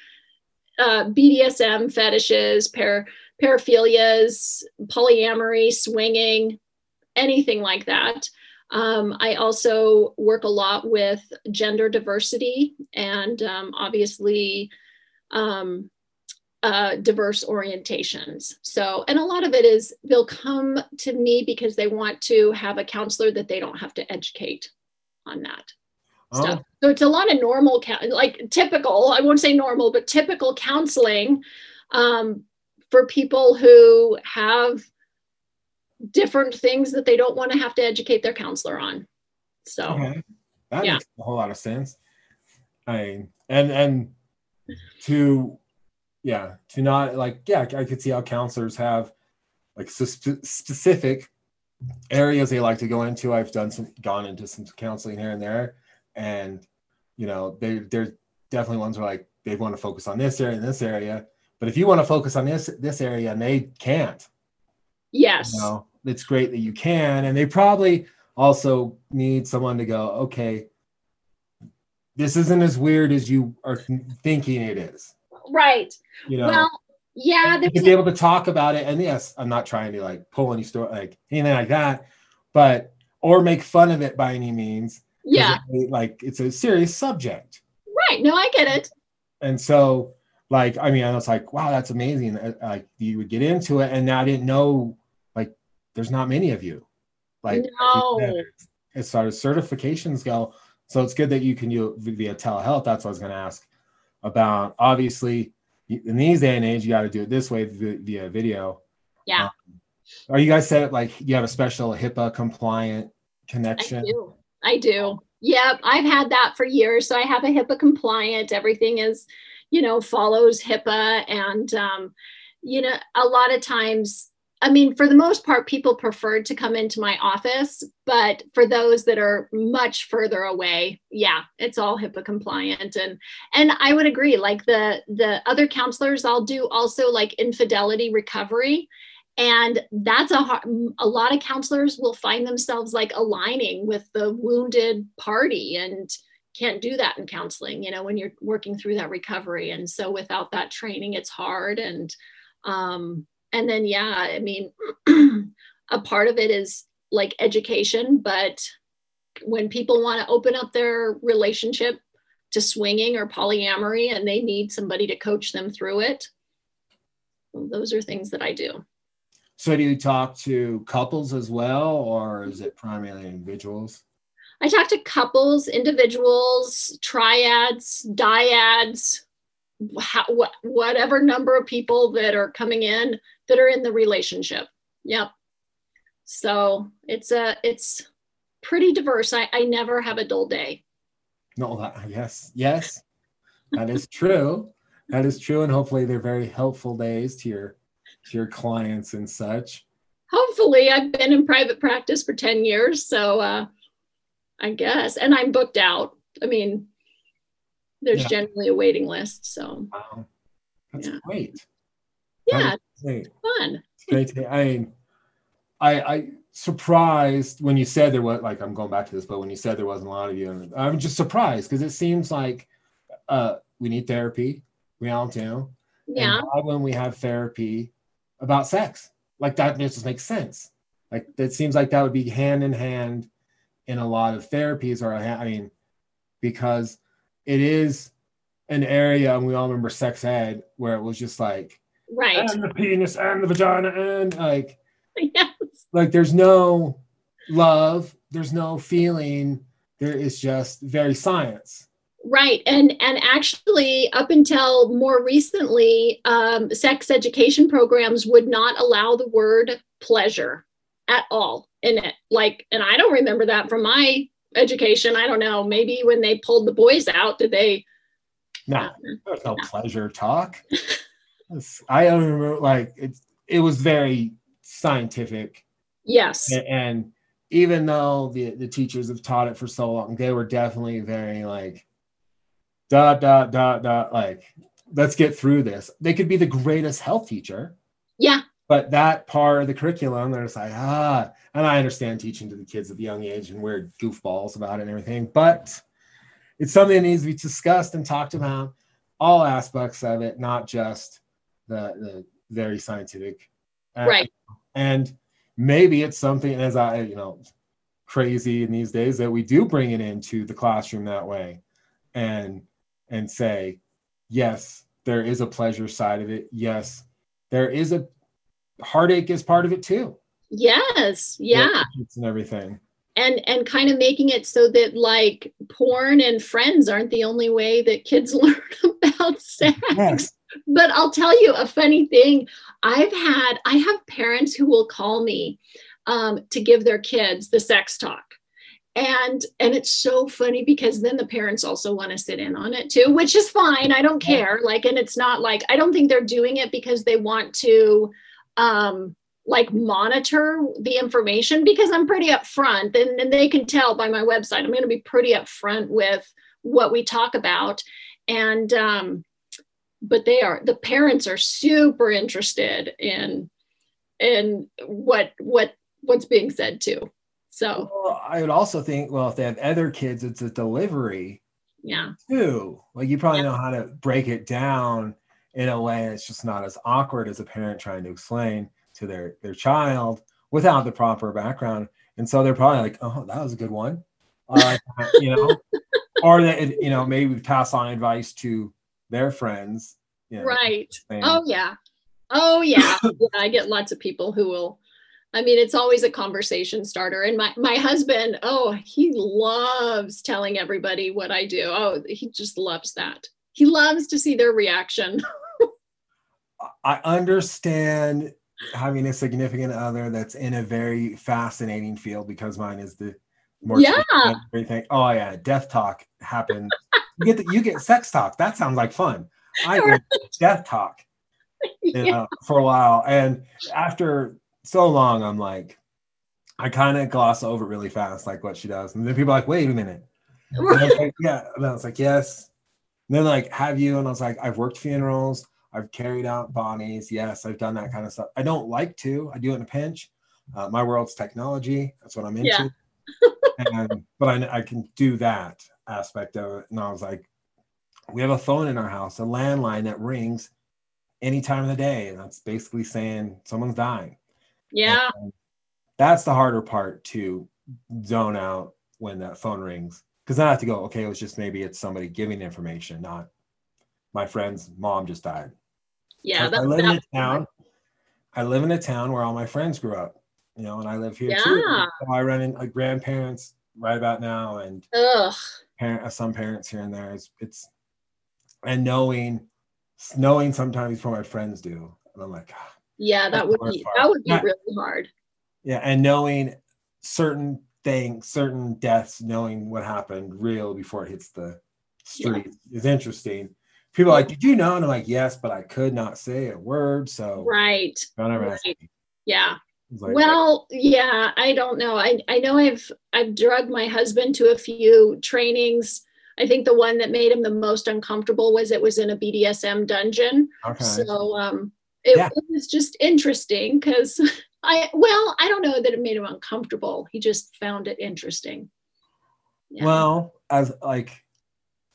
uh, BDSM fetishes, par- paraphilias, polyamory, swinging, anything like that. Um, I also work a lot with gender diversity and um, obviously um, uh, diverse orientations. So, and a lot of it is they'll come to me because they want to have a counselor that they don't have to educate on that oh. stuff. So it's a lot of normal, like typical, I won't say normal, but typical counseling um, for people who have different things that they don't want to have to educate their counselor on. So okay. that yeah. makes a whole lot of sense. I mean, and and to yeah, to not like yeah, I could see how counselors have like sp- specific areas they like to go into. I've done some gone into some counseling here and there, and you know they they're definitely ones where like they want to focus on this area and this area. But if you want to focus on this this area and they can't, yes, you know, it's great that you can. And they probably also need someone to go, okay, this isn't as weird as you are thinking it is. Right. You know, well, yeah. To be able to talk about it. And yes, I'm not trying to like pull any story, like anything like that, but, or make fun of it by any means. Yeah. It, like it's a serious subject. Right. No, I get it. And so, like, I mean, I was like, wow, that's amazing. Uh, like, you would get into it, and I didn't know like, there's not many of you. Like no. as far as certifications go, so it's good that you can do it via telehealth. That's what I was going to ask about. Obviously, in these day and age, you got to do it this way via video. Yeah. Um, are you guys set up like you have a special HIPAA compliant connection? I do. I do. Yep, I've had that for years. So I have a HIPAA compliant. Everything is, you know, follows HIPAA, and um, you know, a lot of times I mean, for the most part, people preferred to come into my office, but for those that are much further away, yeah, it's all HIPAA compliant. And and I would agree. Like the the other counselors, I'll do also like infidelity recovery, and that's a hard, a lot of counselors will find themselves like aligning with the wounded party and can't do that in counseling. You know, when you're working through that recovery, and so without that training, it's hard and um and then yeah i mean [clears throat] a part of it is like education but when people want to open up their relationship to swinging or polyamory and they need somebody to coach them through it those are things that i do. So do you talk to couples as well or is it primarily individuals? I talk to couples individuals triads dyads how, what, whatever number of people that are coming in that are in the relationship. Yep. So it's a it's pretty diverse. I, I never have a dull day. No, that, yes, yes, that is true. That is true, and hopefully they're very helpful days to your to your clients and such. Hopefully, I've been in private practice for ten years, so uh, I guess, and I'm booked out. I mean, there's yeah. generally a waiting list. So wow. that's yeah. great. Yeah, great. fun. It's great. I I I surprised when you said there was like I'm going back to this, but when you said there wasn't a lot of you, I'm just surprised because it seems like uh, we need therapy. We all do. Yeah. And when we have therapy about sex, like that just makes sense. Like it seems like that would be hand in hand in a lot of therapies, or I mean, because it is an area, and we all remember sex ed, where it was just like, right, and the penis and the vagina, and like, yes. like there's no love, there's no feeling, there is just very science. Right, and and actually, up until more recently, um, sex education programs would not allow the word pleasure at all in it. Like, and I don't remember that from my education. I don't know. Maybe when they pulled the boys out, did they? No, uh, there's no, no pleasure talk. [laughs] I don't remember. Like it, it was very scientific. Yes. And, and even though the the teachers have taught it for so long, they were definitely very like dot dot dot dot like let's get through this. They could be the greatest health teacher. Yeah but that part of the curriculum, they're just like, ah, and I understand teaching to the kids at the young age and we're goofballs about it and everything, but it's something that needs to be discussed and talked about, all aspects of it, not just the, the very scientific. Right. And maybe it's something as I, you know, crazy in these days that we do bring it into the classroom that way and and say, yes, there is a pleasure side of it. Yes, there is a heartache is part of it too. Yes. Yeah. And everything. And and kind of making it so that like porn and friends aren't the only way that kids [laughs] learn about sex. Yes. But I'll tell you a funny thing. I've had I have parents who will call me um, to give their kids the sex talk and and it's so funny because then the parents also want to sit in on it too which is fine i don't care like and it's not like i don't think they're doing it because they want to um, like monitor the information because I'm pretty upfront and, and they can tell by my website. I'm going to be pretty upfront with what we talk about. And, um, but they are, the parents are super interested in, in what, what, what's being said too. So well, I would also think, well, if they have other kids, it's a delivery. Yeah. Too. Like you probably yeah. know how to break it down in a way it's just not as awkward as a parent trying to explain to their their child without the proper background and so they're probably like oh that was a good one uh, you know [laughs] or that you know maybe pass on advice to their friends you know, right oh yeah oh yeah. [laughs] yeah i get lots of people who will I mean, it's always a conversation starter. And my, my husband, oh, he loves telling everybody what I do. Oh, he just loves that. He loves to see their reaction. [laughs] I understand having a significant other that's in a very fascinating field because mine is the more yeah everything. Oh yeah, death talk happens. you get the, you get sex talk. That sounds like fun. I [laughs] right. death talk you [laughs] yeah. know, for a while, and after so long, I'm like, I kind of gloss over really fast, like what she does, and then people are like, wait a minute. Right. Like, yeah, and I was like, yes. And then like, have you? And I was like, I've worked funerals. I've carried out bodies. Yes, I've done that kind of stuff. I don't like to. I do it in a pinch. Uh, my world's technology. That's what I'm into. Yeah. and, but I, I can do that aspect of it. And I was like, we have a phone in our house, a landline that rings any time of the day. And that's basically saying someone's dying. Yeah. And that's the harder part to zone out when that phone rings. Because then I have to go, okay, it was just maybe it's somebody giving information, not my friend's mom just died. Yeah, I live in a town. I live in a town where all my friends grew up, you know, and I live here yeah. too. So I run in like grandparents right about now, and parent, uh, some parents here and there. It's, it's and knowing, knowing sometimes before my friends do, and I'm like, ah, yeah, that would be part. that would be really hard. Yeah, and knowing certain certain deaths, knowing what happened real before it hits the street yeah. is interesting people are like, did you know? And I'm like, yes, but I could not say a word. So right. right. Yeah. Like, well, yeah, I don't know. I, I know I've I've drugged my husband to a few trainings. I think the one that made him the most uncomfortable was it was in a BDSM dungeon. Okay. So um it, yeah. it was just interesting because [laughs] I well, I don't know that it made him uncomfortable. He just found it interesting. Yeah. Well, as like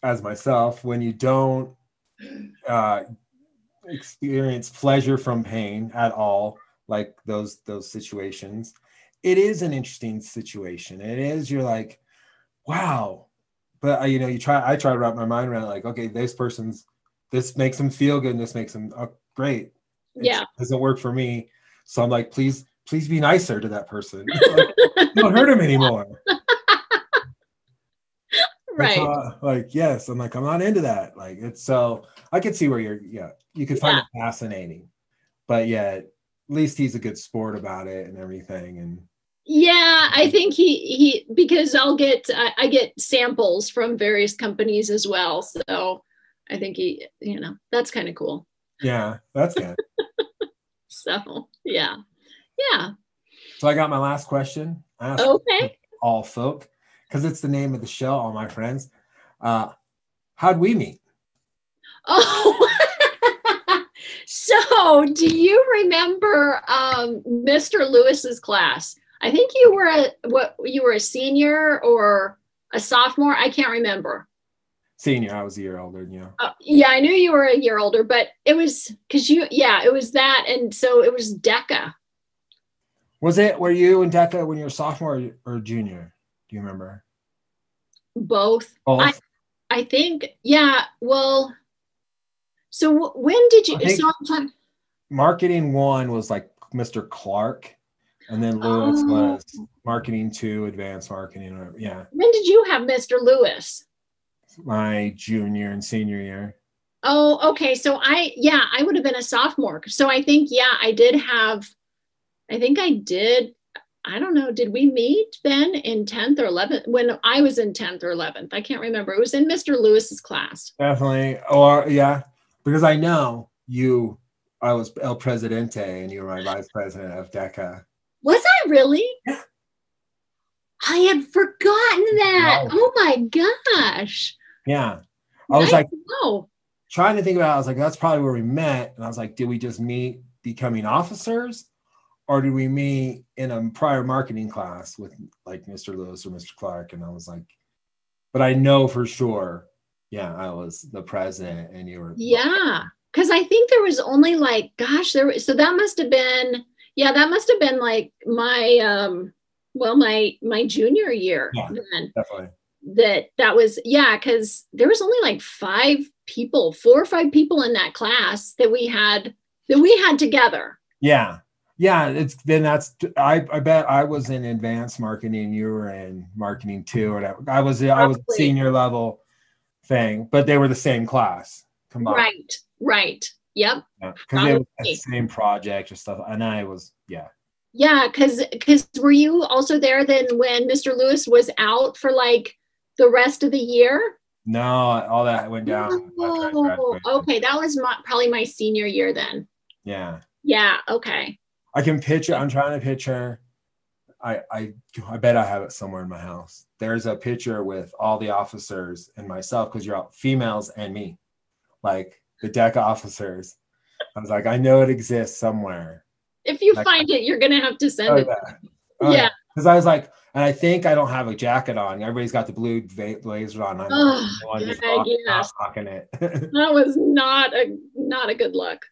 as myself, when you don't uh, experience pleasure from pain at all, like those those situations. It is an interesting situation. It is you're like, wow. But uh, you know, you try I try to wrap my mind around like, okay, this person's this makes them feel good and this makes them oh, great. It Yeah. doesn't work for me. So I'm like, please, please be nicer to that person. Like, don't hurt him anymore. [laughs] Right. how- like, yes, I'm like, I'm not into that. Like, it's so I could see where you're, yeah, you could find it fascinating, but yeah, at least he's a good sport about it and everything. And Yeah, I think he he because I'll get I, I get samples from various companies as well. So I think he, you know, that's kind of cool. yeah, that's good. So yeah. Yeah. so I got my last question. Okay. all folk because it's the name of the show, all my friends. Uh, how'd we meet? Oh, [laughs] so do you remember um, Mr. Lewis's class? I think you were a what you were a senior or a sophomore. I can't remember. Senior, I was a year older than you. Uh, yeah, I knew you were a year older, but it was because you, yeah, it was that, and so it was DECA. Was it, were you in DECA when you were sophomore or, or junior? Do you remember? Both, Both? I think. Yeah. Well, so when did you? So I'm talking. marketing one was like Mr. Clark, and then Lewis Oh. was marketing two, advanced marketing. Or, yeah, When did you have Mr. Lewis? My junior and senior year. Oh, okay. So I, yeah, I would have been a sophomore. So I think, yeah, I did have, I think I did. I don't know. Did we meet then in 10th or 11th? When I was in 10th or 11th, I can't remember. It was in Mr. Lewis's class. Definitely. Or yeah, because I know you. I was El Presidente, and you were my vice president of DECA. Was I really? Yeah. I had forgotten that. Wow. Oh my gosh. Yeah, I was Nice like to trying to think about. It. I was like, that's probably where we met, and I was like, did we just meet becoming officers, or did we meet in a prior marketing class with like Mr. Lewis or Mr. Clark? And I was like, but I know for sure. Yeah, I was the president, and you were. Yeah. Cause I think there was only like, gosh, there was, so that must have been, yeah, that must have been like my, um, well, my, my junior year Yeah. then Definitely. That, that was, yeah. Cause there was only like five people, four or five people in that class that we had, that we had together. Yeah. Yeah, it's then that's I, I bet I was in advanced marketing, you were in marketing too or whatever. I was I was senior level thing, but they were the same class combined. Right. Right. Yep. Because it was Probably. the same project or stuff. And I was, yeah. Yeah. Cause, cause were you also there then when Mr. Lewis was out for like the rest of the year? No, all that went down. Oh, okay. That was my, probably my senior year then. Yeah. Yeah. Okay. I can picture, I'm trying to picture. I, I I bet I have it somewhere in my house. There's a picture with all the officers and myself because you're all females and me, like the DECA officers. I was like, I know it exists somewhere. If you Like- find it, you're gonna have to send Oh, it. yeah. Oh, Yeah. Because I was like, and I think I don't have a jacket on. Everybody's got the blue va- blazer on. I'm Oh, just yeah, yes. rocking it. [laughs] That was not a not a good look.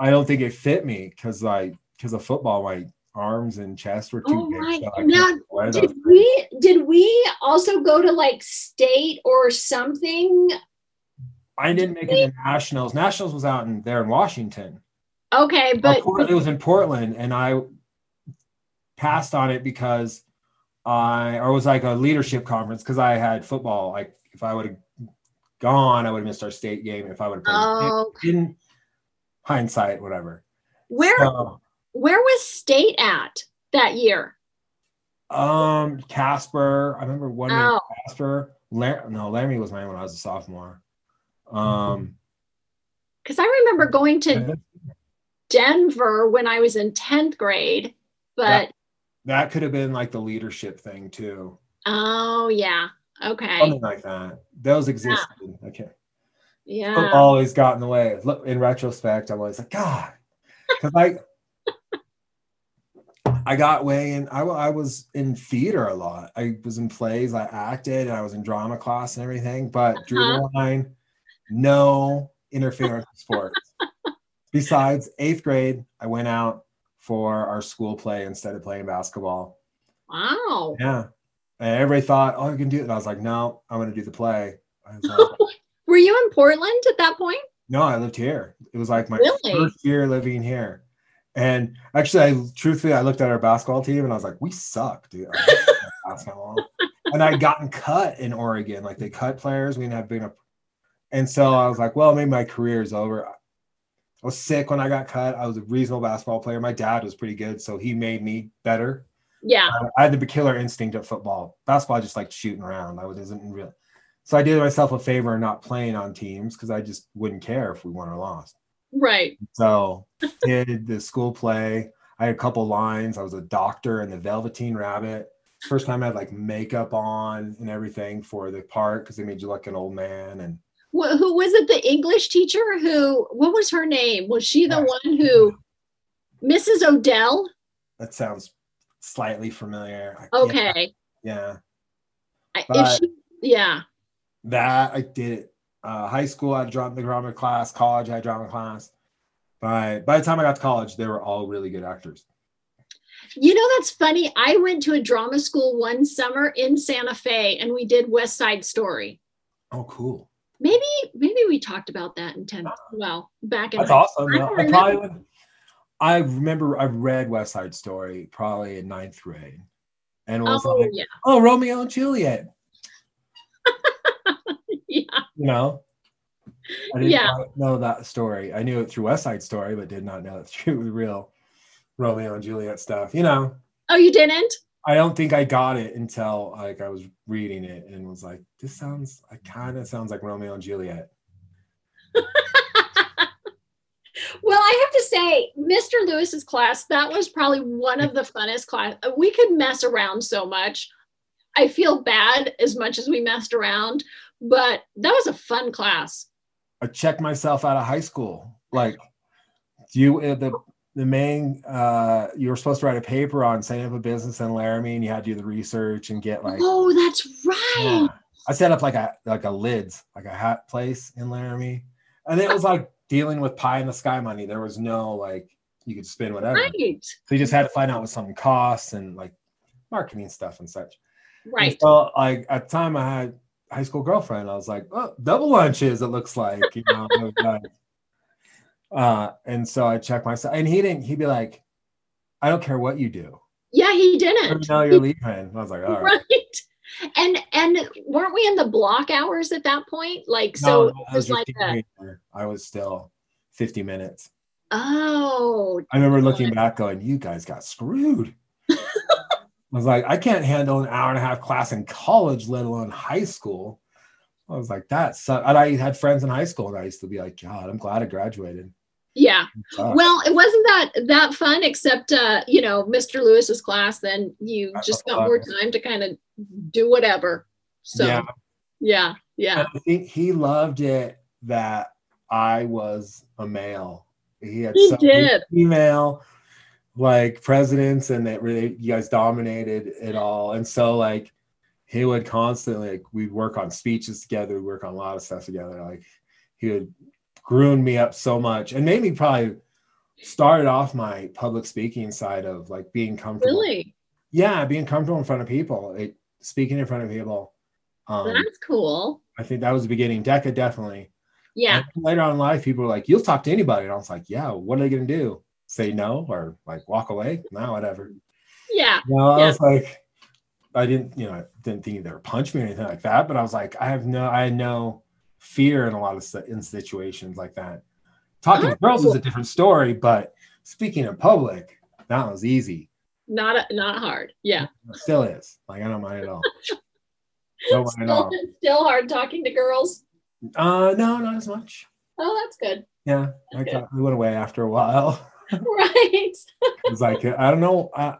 I don't think it fit me because like because of football, my arms and chest were too Oh big. my! so Now, did we did we also go to like state or something? I didn't make it to nationals. Nationals was out in there in Washington. Okay, but it was in Portland, and I passed on it because I or it was like a leadership conference because I had football. Like if I would have gone, I would have missed our state game. If I would have played, oh, in hindsight, whatever. where So, where was state at that year? um, Casper, I remember one name, Oh, Casper. Lar- no, Laramie was mine when I was a sophomore. Um, because I remember going to Denver when I was in tenth grade. But that could have been like the leadership thing too. oh yeah, okay, something like that. Those existed. Okay. yeah. Always got in the way. Look, in retrospect, I'm always like, God, because I, I got way in. I, I was in theater a lot. I was in plays. I acted, and I was in drama class and everything. But drew Uh-huh. the line. No interference with sports. [laughs] Besides eighth grade, I went out for our school play instead of playing basketball. Wow. Yeah. And everybody thought, oh, you can do it. And I was like, no, I'm going to do the play. Like, [laughs] Were you in Portland at that point? no, I lived here. It was like my Really? first year living here. And actually, I truthfully, I looked at our basketball team and I was like, we suck, dude. [laughs] Basketball. and I'd gotten cut in Oregon. Like they cut players. We didn't have big enough. And so I was like, well, maybe my career is over. I was sick when I got cut. I was a reasonable basketball player. My dad was pretty good. So he made me better. Yeah. Uh, I had the killer instinct at football. Basketball, I just like shooting around. I wasn't real. So I did myself a favor in not playing on teams because I just wouldn't care if we won or lost. Right. So did the school play. I had a couple lines. I was a doctor in the Velveteen Rabbit. First time I had like makeup on and everything for the part because they made you look like an old man. And Wh- who was it? The English teacher who? What was her name? Was she the one who? Mrs. Odell. that sounds slightly familiar. Okay. Yeah. I- if she, yeah. That I did. Uh, high school, I dropped the drama class. College, I had drama class. By by the time I got to college, they were all really good actors. You know, that's funny. I went to a drama school one summer in Santa Fe and we did West Side Story. Oh, cool. Maybe, maybe we talked about that in 10th. Well, back in That's awesome. I I probably would. I remember I read West Side Story probably in ninth grade, and was Oh, like, yeah. "Oh, Romeo and Juliet," [laughs] Yeah. you know. I didn't Yeah. know that story. I knew it through West Side Story, but did not know that it through [laughs] the real Romeo and Juliet stuff. You know, Oh, you didn't? I don't think I got it until like I was reading it and was like, "This sounds, I kind of sounds like Romeo and Juliet." Well, I have to say, Mr. Lewis's class, that was probably one of the funnest class. We could mess around so much. I feel bad as much as we messed around, but that was a fun class. I checked myself out of high school. Like, you uh, the the main uh, you were supposed to write a paper on setting up a business in Laramie, and you had to do the research and get like. oh, that's right. Yeah. I set up like a like a lids, like a hat place in Laramie, and it was like dealing with pie in the sky money. There was no like you could spend whatever. Right. So you just had to find out what something costs and like marketing stuff and such. And Right. so like at the time I had high school girlfriend. I was like, oh, double lunches, it looks like, you know. It uh, and so I checked myself and he didn't, he'd be like, I don't care what you do. Yeah, he didn't. know you're leaving. I was like, all right. Right. And and weren't we in the block hours at that point? Like so No, it I was like a. I was still 50 minutes. oh I remember looking back going, you guys got screwed. [laughs] I was like, I can't handle an hour and a half class in college, let alone high school. I was like, that sucks. And I had friends in high school and I used to be like, God, I'm glad I graduated. Yeah. Well, it wasn't that that fun, except uh, you know, Mr. Lewis's class. Then you just got more time to kind of do whatever. So yeah. yeah, yeah, I think he loved it that I was a male. He had He so did. female like presidents and that really you guys dominated it all. And so like he would constantly like we'd work on speeches together, we'd work on a lot of stuff together. Like he would groom me up so much and made me probably started off my public speaking side of like being comfortable. really, Yeah, being comfortable in front of people, it, speaking in front of people. Um, that's cool. I think that was the beginning. DECA definitely. Yeah, And later on in life, people were like, "You'll talk to anybody," and I was like, "Yeah, what are they gonna do? Say no or like walk away? No, whatever." yeah, No, I Yeah. was like, I didn't, you know, I didn't think they were punch me or anything like that, but I was like, I have no, I had no fear in a lot of in situations like that. Talking to girls is a different story, but speaking in public, that was easy. not a, not hard. Yeah, It still is. Like I don't mind at all. [laughs] Don't mind at still, all. still hard talking to girls. Uh, no, not as much. Oh, that's good. Yeah, I Okay. got, we went away after a while. [laughs] Right. [laughs] It was like I don't know. I,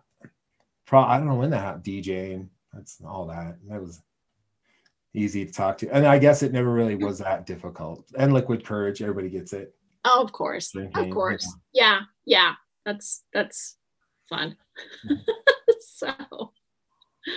pro, I don't know when that happened. DJing, that's all that. That was easy to talk to, and I guess it never really mm-hmm. was that difficult. And Liquid Courage, everybody gets it. Oh, of course. Of course. Yeah. Yeah. That's that's fun. [laughs] so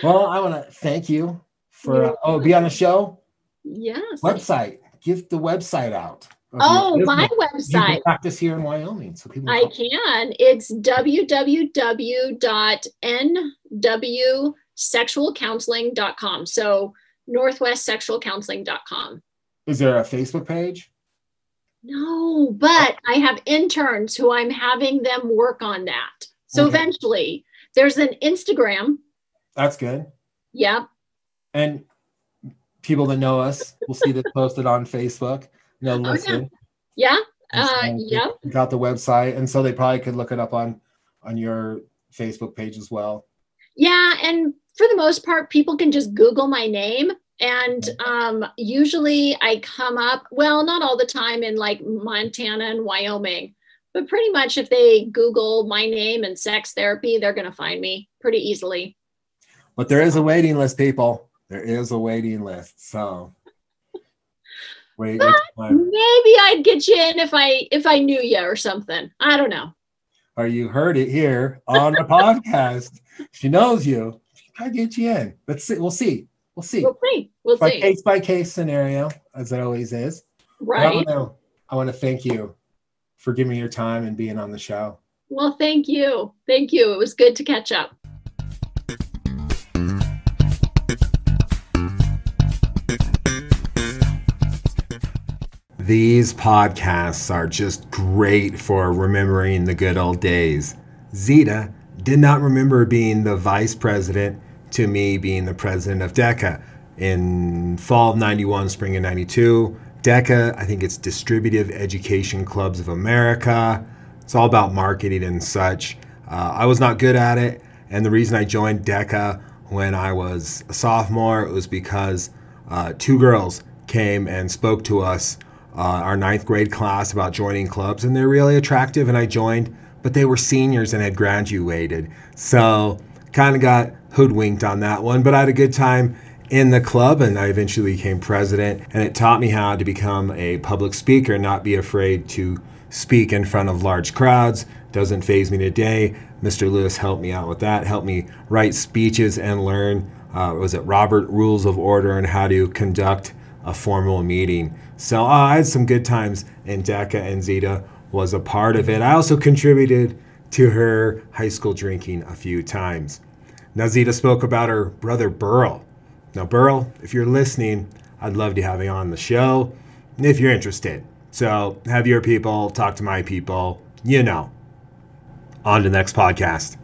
Well, I want to thank you for You're oh be on the show yes. website. Give the website out. Oh, my website. practice here in Wyoming, so people. I can. It's www.nwsexualcounseling.com. So northwestsexualcounseling.com. Is there a Facebook page? No, but I have interns who I'm having them work on that. So okay. eventually, there's an Instagram. That's good. Yep. And people that know us will see this posted on Facebook. No, listen. Oh, yeah. yeah. Uh, yeah. Got the website, and so they probably could look it up on on your Facebook page as well. Yeah, and for the most part, people can just Google my name, and um, usually I come up. Well, not all the time in like Montana and Wyoming, but pretty much if they Google my name and sex therapy, they're going to find me pretty easily. But there is a waiting list, people. There is a waiting list. So wait, maybe I'd get you in if I if I knew you or something. I don't know. Or you heard it here on the [laughs] podcast. She knows you. I get you in. Let's see. We'll see. We'll see. We'll see. We'll by see. Case by case scenario, as it always is. Right. I want to thank you for giving me your time and being on the show. Well, thank you. Thank you. It was good to catch up. These podcasts are just great for remembering the good old days. Zita did not remember being the vice president to me being the president of DECA in fall of 91, spring of 92. DECA, I think it's Distributive Education Clubs of America. It's all about marketing and such. Uh, I was not good at it. And the reason I joined DECA when I was a sophomore was because uh, two girls came and spoke to us uh, our ninth grade class about joining clubs, and they're really attractive. And I joined, but they were seniors and had graduated, so kind of got hoodwinked on that one. But I had a good time in the club, and I eventually became president. And it taught me how to become a public speaker, not be afraid to speak in front of large crowds. Doesn't faze me today. Mr. Lewis helped me out with that. Helped me write speeches and learn. Uh, was it Robert Rules of Order and how to conduct a formal meeting. So uh, I had some good times, and DECA and Zita was a part of it. I also contributed to her high school drinking a few times. Now, Zita spoke about her brother Burl. Now, Burl, if you're listening, I'd love to have you on the show if you're interested. So have your people talk to my people, you know. On to the next podcast.